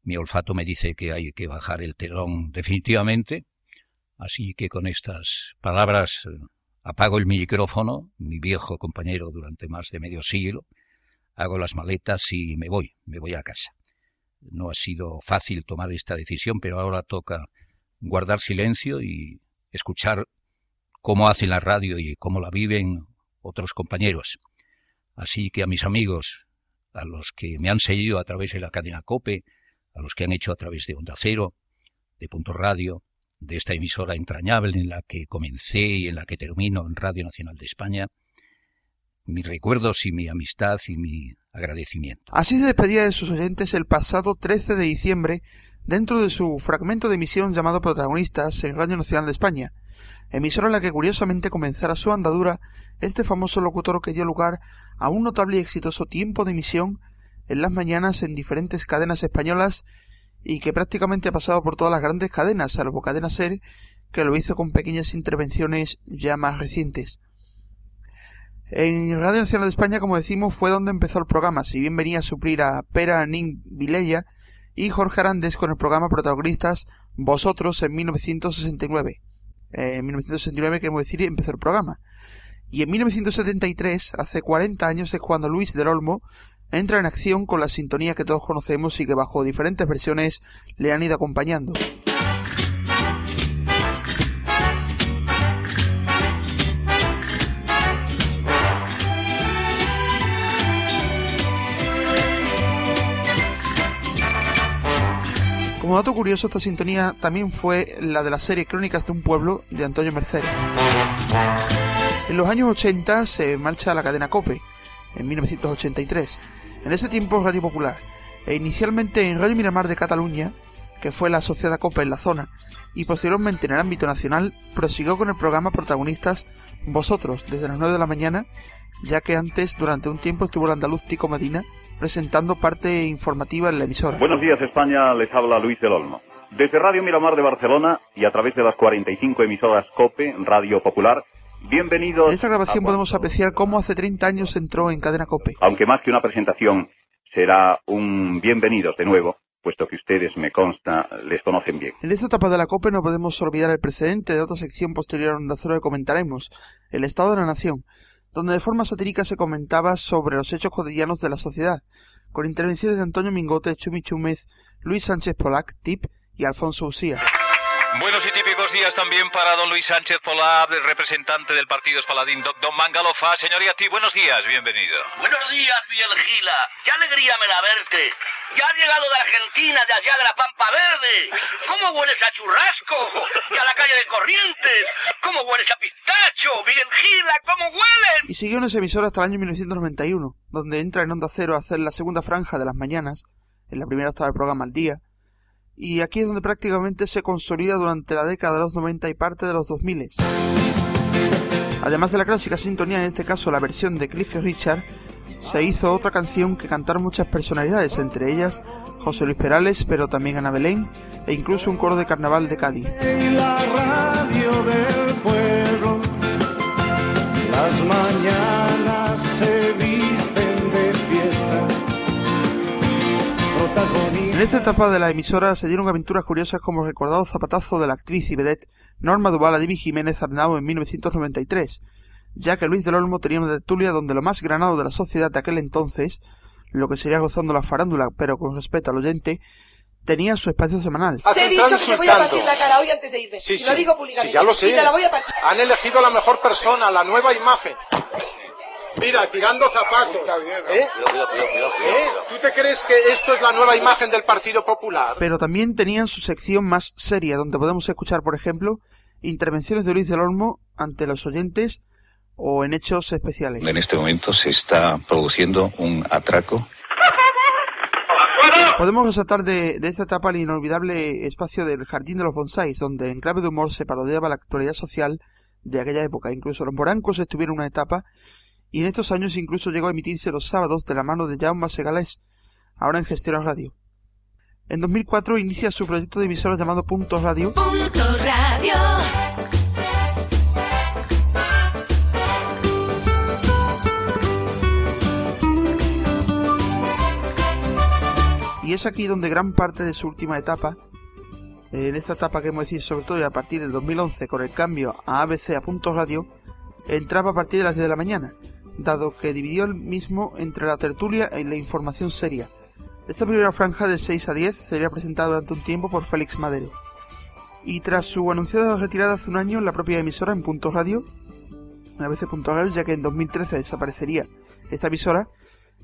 Mi olfato me dice que hay que bajar el telón definitivamente. Así que con estas palabras apago el micrófono, mi viejo compañero durante más de medio siglo, hago las maletas y me voy, me voy a casa. No ha sido fácil tomar esta decisión, pero ahora toca guardar silencio y escuchar cómo hacen la radio y cómo la viven otros compañeros. Así que a mis amigos, a los que me han seguido a través de la cadena COPE, a los que han hecho a través de Onda Cero, de Punto Radio, de esta emisora entrañable en la que comencé y en la que termino en Radio Nacional de España, mis recuerdos y mi amistad y mi agradecimiento. Así se despedía de sus oyentes el pasado 13 de diciembre dentro de su fragmento de emisión llamado Protagonistas en Radio Nacional de España, emisora en la que curiosamente comenzara su andadura este famoso locutor que dio lugar a un notable y exitoso tiempo de emisión en las mañanas en diferentes cadenas españolas y que prácticamente ha pasado por todas las grandes cadenas, salvo Cadena Ser, que lo hizo con pequeñas intervenciones ya más recientes. En Radio Nacional de España, como decimos, fue donde empezó el programa, si bien venía a suplir a Pera Nin Vilella, y Jorge Arandes con el programa Protagonistas Vosotros en 1969. Eh, en 1969, queremos decir, empezó el programa. Y en 1973, hace 40 años, es cuando Luis del Olmo entra en acción con la sintonía que todos conocemos y que bajo diferentes versiones le han ido acompañando. Como dato curioso, esta sintonía también fue la de la serie Crónicas de un pueblo de Antonio Merced. En los años 80 se marcha la cadena Cope, en 1983, en ese tiempo Radio Popular, e inicialmente en Radio Miramar de Cataluña, que fue la asociada Cope en la zona, y posteriormente en el ámbito nacional, prosiguió con el programa Protagonistas Vosotros, desde las 9 de la mañana, ya que antes, durante un tiempo, estuvo el andaluz Tico Medina presentando parte informativa en la emisora. Buenos días España, les habla Luis del Olmo. Desde Radio Miramar de Barcelona y a través de las 45 emisoras COPE, Radio Popular, bienvenidos... En esta grabación podemos apreciar cómo hace 30 años entró en Cadena COPE. Aunque más que una presentación, será un bienvenidos de nuevo, puesto que ustedes, me consta, les conocen bien. En esta etapa de la COPE no podemos olvidar el precedente de otra sección posterior a Onda Cero que comentaremos, el Estado de la Nación, donde de forma satírica se comentaba sobre los hechos cotidianos de la sociedad, con intervenciones de Antonio Mingote, Chumi Chúmez, Luis Sánchez Polac, Tip y Alfonso Usía. Buenos y típicos días también para don Luis Sánchez Polab, representante del partido Espaladín, don Mangalofa. Señoría Ti, buenos días, bienvenido. Buenos días, Gila. Qué alegría me da verte. Ya has llegado de Argentina, de allá de la Pampa Verde. ¿Cómo hueles a churrasco? Y a la calle de Corrientes. ¿Cómo hueles a pistacho? Gila, ¿cómo hueles? Y siguió en esa emisora hasta el año 1991, donde entra en Onda Cero a hacer la segunda franja de las mañanas. En la primera estaba el programa Al Día y aquí es donde prácticamente se consolida durante la década de los 90 y parte de los 2000. Además de la clásica sintonía, en este caso la versión de Cliff Richard, se hizo otra canción que cantaron muchas personalidades, entre ellas José Luis Perales, pero también Ana Belén, e incluso un coro de carnaval de Cádiz. la radio del pueblo, las mañanas en esta etapa de la emisora se dieron aventuras curiosas como el recordado zapatazo de la actriz y vedette Norma Duval a Divi Jiménez Arnau en 1993, ya que Luis del Olmo tenía una tertulia donde lo más granado de la sociedad de aquel entonces, lo que sería gozando la farándula pero con respeto al oyente, tenía su espacio semanal. Te he dicho que te voy a partir la cara hoy antes de irme. Sí, y lo digo públicamente. Sí, ya lo sé. Y te la voy a partir. Han elegido la mejor persona, la nueva imagen. Mira, tirando zapatos. ¿Eh? ¿Eh? ¿Tú te crees que esto es la nueva imagen del Partido Popular? Pero también tenían su sección más seria, donde podemos escuchar, por ejemplo, intervenciones de Luis del Olmo ante los oyentes o en hechos especiales. En este momento se está produciendo un atraco. Podemos resaltar de, de esta etapa el inolvidable espacio del Jardín de los Bonsáis, donde en clave de humor se parodiaba la actualidad social de aquella época. Incluso los morancos estuvieron una etapa y en estos años incluso llegó a emitirse los sábados de la mano de Jaume Segalés, ahora en Gestión Radio. En 2004 inicia su proyecto de emisora llamado Punto Radio. Punto Radio. Y es aquí donde gran parte de su última etapa, en esta etapa queremos decir sobre todo a partir del 2011 con el cambio a ABC a Punto Radio, entraba a partir de las 10 de la mañana, dado que dividió el mismo entre la tertulia y la información seria. Esta primera franja de 6 a 10 sería presentada durante un tiempo por Félix Madero. Y tras su anunciada retirada hace un año en la propia emisora en Punto Radio, a veces Punto Radio, ya que en 2013 desaparecería esta emisora,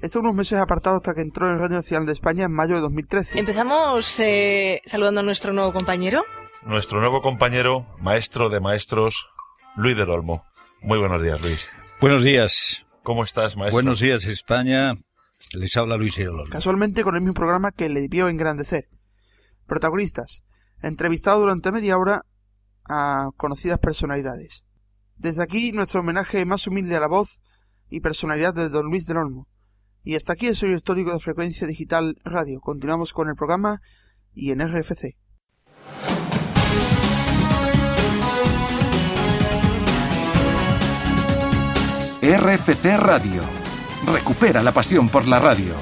estos unos meses apartado hasta que entró en Radio Nacional de España en mayo de 2013. Empezamos eh, saludando a nuestro nuevo compañero. Nuestro nuevo compañero, maestro de maestros, Luis del Olmo. Muy buenos días, Luis. Buenos días. ¿Cómo estás, maestro? Buenos días, España. Les habla Luis Olmo. Casualmente con el mismo programa que le debió engrandecer. Protagonistas. Entrevistado durante media hora a conocidas personalidades. Desde aquí nuestro homenaje más humilde a la voz y personalidad de don Luis del Olmo. Y hasta aquí el sello histórico de Frecuencia Digital Radio. Continuamos con el programa y en RFC. RFC Radio. Recupera la pasión por la radio.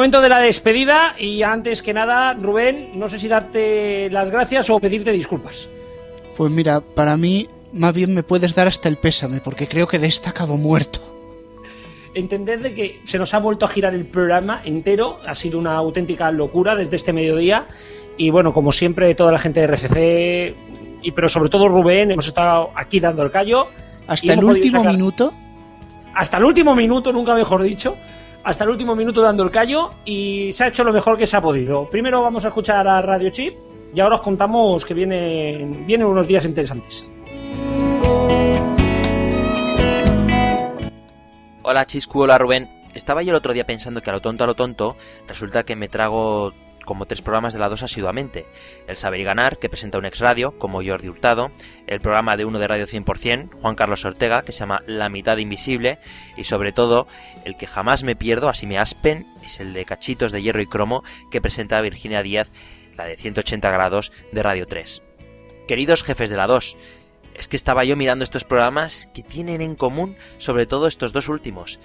Momento de la despedida y antes que nada, Rubén, no sé si darte las gracias o pedirte disculpas. Pues mira, para mí más bien me puedes dar hasta el pésame, porque creo que de esta acabo muerto. entended de que se nos ha vuelto a girar el programa entero, ha sido una auténtica locura desde este mediodía y bueno, como siempre toda la gente de RFC y pero sobre todo Rubén, hemos estado aquí dando el callo. Hasta el último sacar- minuto. Hasta el último minuto, nunca mejor dicho. Hasta el último minuto dando el callo y se ha hecho lo mejor que se ha podido. Primero vamos a escuchar a Radio Chip y ahora os contamos que vienen, vienen unos días interesantes. Hola Chiscu, hola Rubén. Estaba yo el otro día pensando que a lo tonto a lo tonto resulta que me trago como tres programas de la 2 asiduamente. El Saber y Ganar, que presenta un ex radio, como Jordi Hurtado, el programa de uno de Radio 100%, Juan Carlos Ortega, que se llama La mitad invisible, y sobre todo, el que jamás me pierdo, así me aspen, es el de Cachitos de Hierro y Cromo, que presenta Virginia Díaz, la de 180 grados de Radio 3. Queridos jefes de la 2, es que estaba yo mirando estos programas que tienen en común sobre todo estos dos últimos,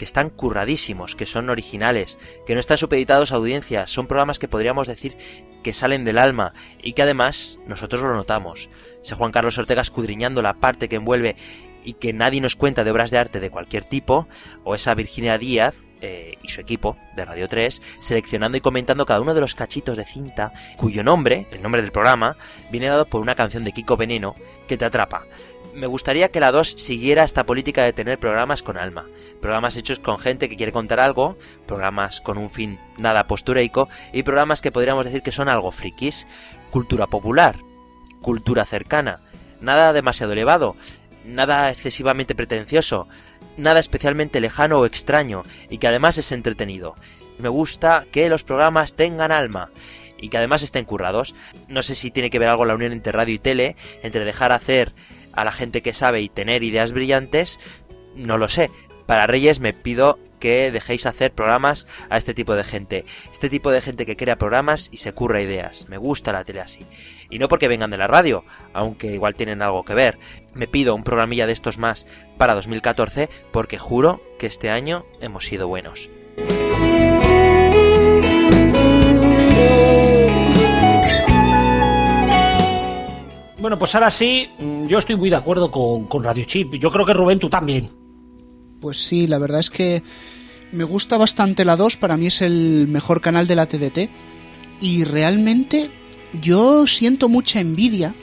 que están curradísimos, que son originales, que no están supeditados a audiencias, son programas que podríamos decir que salen del alma y que además nosotros lo notamos. Ese Juan Carlos Ortega escudriñando la parte que envuelve y que nadie nos cuenta de obras de arte de cualquier tipo, o esa Virginia Díaz eh, y su equipo de Radio 3 seleccionando y comentando cada uno de los cachitos de cinta cuyo nombre, el nombre del programa, viene dado por una canción de Kiko Veneno que te atrapa. Me gustaría que la 2 siguiera esta política de tener programas con alma, programas hechos con gente que quiere contar algo, programas con un fin nada postureico y programas que podríamos decir que son algo frikis, cultura popular, cultura cercana, nada demasiado elevado, nada excesivamente pretencioso, nada especialmente lejano o extraño y que además es entretenido. Me gusta que los programas tengan alma y que además estén currados. No sé si tiene que ver algo la unión entre radio y tele, entre dejar hacer a la gente que sabe y tener ideas brillantes, no lo sé. Para Reyes me pido que dejéis hacer programas a este tipo de gente. Este tipo de gente que crea programas y se curra ideas. Me gusta la tele así. Y no porque vengan de la radio, aunque igual tienen algo que ver. Me pido un programilla de estos más para 2014 porque juro que este año hemos sido buenos. Bueno, pues ahora sí, mm, yo estoy muy de acuerdo con, Radio Chip. Yo creo que Rubén, tú también. Pues sí, la verdad es que me gusta bastante la 2, para mí es el mejor canal de la TDT. Y realmente yo siento mucha envidia.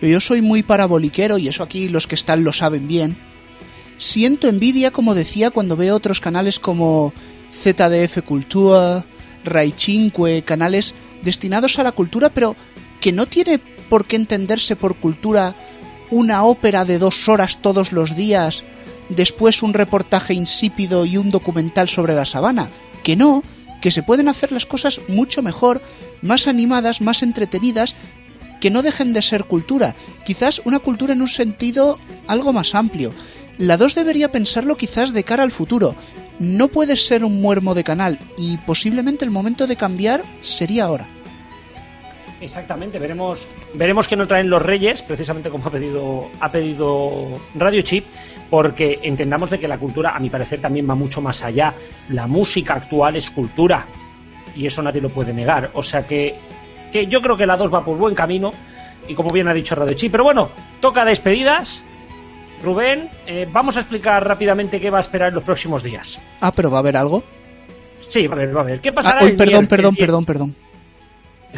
Yo soy muy paraboliquero y eso aquí los que están lo saben bien. Siento envidia, como decía, cuando veo otros canales como ZDF Cultura, Rai 5, canales destinados a la cultura, pero que no tiene por qué entenderse por cultura una ópera de dos horas todos los días, después un reportaje insípido y un documental sobre la sabana. Que no, que se pueden hacer las cosas mucho mejor, más animadas, más entretenidas, que no dejen de ser cultura. Quizás una cultura en un sentido algo más amplio. La 2 debería pensarlo quizás de cara al futuro. No puede ser un muermo de canal y posiblemente el momento de cambiar sería ahora. Exactamente, veremos, veremos qué nos traen los Reyes, precisamente como ha pedido, ha pedido Radio Chip, porque entendamos de que la cultura, a mi parecer, también va mucho más allá. La música actual es cultura, y eso nadie lo puede negar. O sea que, que yo creo que la 2 va por buen camino, y como bien ha dicho Radio Chip. Pero bueno, toca despedidas. Rubén, eh, vamos a explicar rápidamente qué va a esperar en los próximos días. Ah, pero va a haber algo. Sí, va a ver, va a ver. ¿Qué pasará Ah, el perdón, perdón, El- perdón, perdón.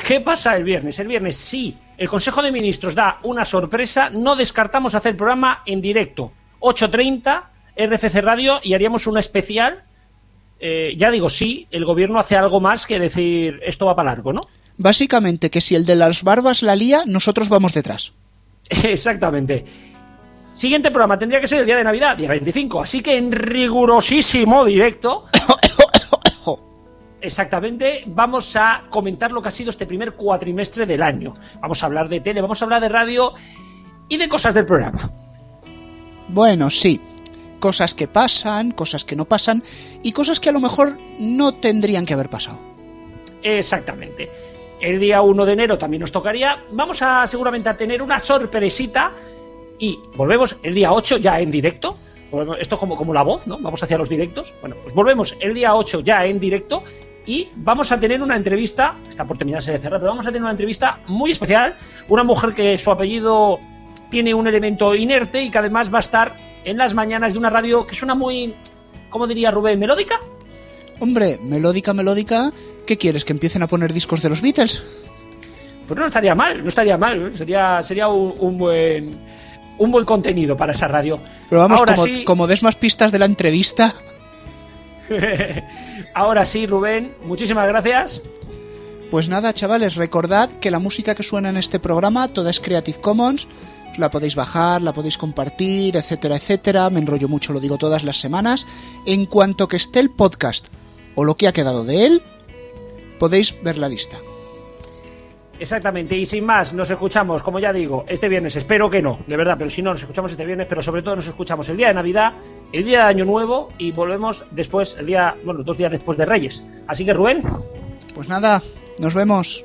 ¿Qué pasa el viernes? El viernes sí, el Consejo de Ministros da una sorpresa, no descartamos hacer programa en directo, 8.30 RFC Radio y haríamos una especial. Eh, ya digo, sí, el gobierno hace algo más que decir esto va para largo, ¿no? Básicamente que si el de las barbas la lía, nosotros vamos detrás. Exactamente. Siguiente programa tendría que ser el día de Navidad, día 25, así que en rigurosísimo directo. Exactamente, vamos a comentar lo que ha sido este primer cuatrimestre del año. Vamos a hablar de tele, vamos a hablar de radio y de cosas del programa. Bueno, sí. Cosas que pasan, cosas que no pasan y cosas que a lo mejor no tendrían que haber pasado. Exactamente. El día 1 de enero también nos tocaría. Vamos a seguramente a tener una sorpresita y volvemos el día 8 ya en directo. Esto es como, como la voz, ¿no? Vamos hacia los directos. Bueno, pues volvemos el día 8 ya en directo y vamos a tener una entrevista, está por terminarse de cerrar, pero vamos a tener una entrevista muy especial. Una mujer que su apellido tiene un elemento inerte y que además va a estar en las mañanas de una radio que suena muy ¿cómo diría Rubén? ¿Melódica? Hombre, melódica, melódica, ¿qué quieres? ¿Que empiecen a poner discos de los Beatles? Pues no estaría mal, no estaría mal. ¿eh? Sería, sería un, un buen un buen contenido para esa radio. Pero vamos, Ahora como, sí, como des más pistas de la entrevista, ahora sí, Rubén, muchísimas gracias. Pues nada, chavales, recordad que la música que suena en este programa toda es Creative Commons. La podéis bajar, la podéis compartir, etcétera, etcétera. Me enrollo mucho, lo digo todas las semanas. En cuanto que esté el podcast o lo que ha quedado de él, podéis ver la lista. Exactamente, y sin más, nos escuchamos, como ya digo, este viernes, espero que no, de verdad, pero si no, nos escuchamos este viernes, pero sobre todo nos escuchamos el día de Navidad, el día de Año Nuevo y volvemos después, el día, bueno, dos días después de Reyes. Así que Rubén, Pues nada, nos vemos.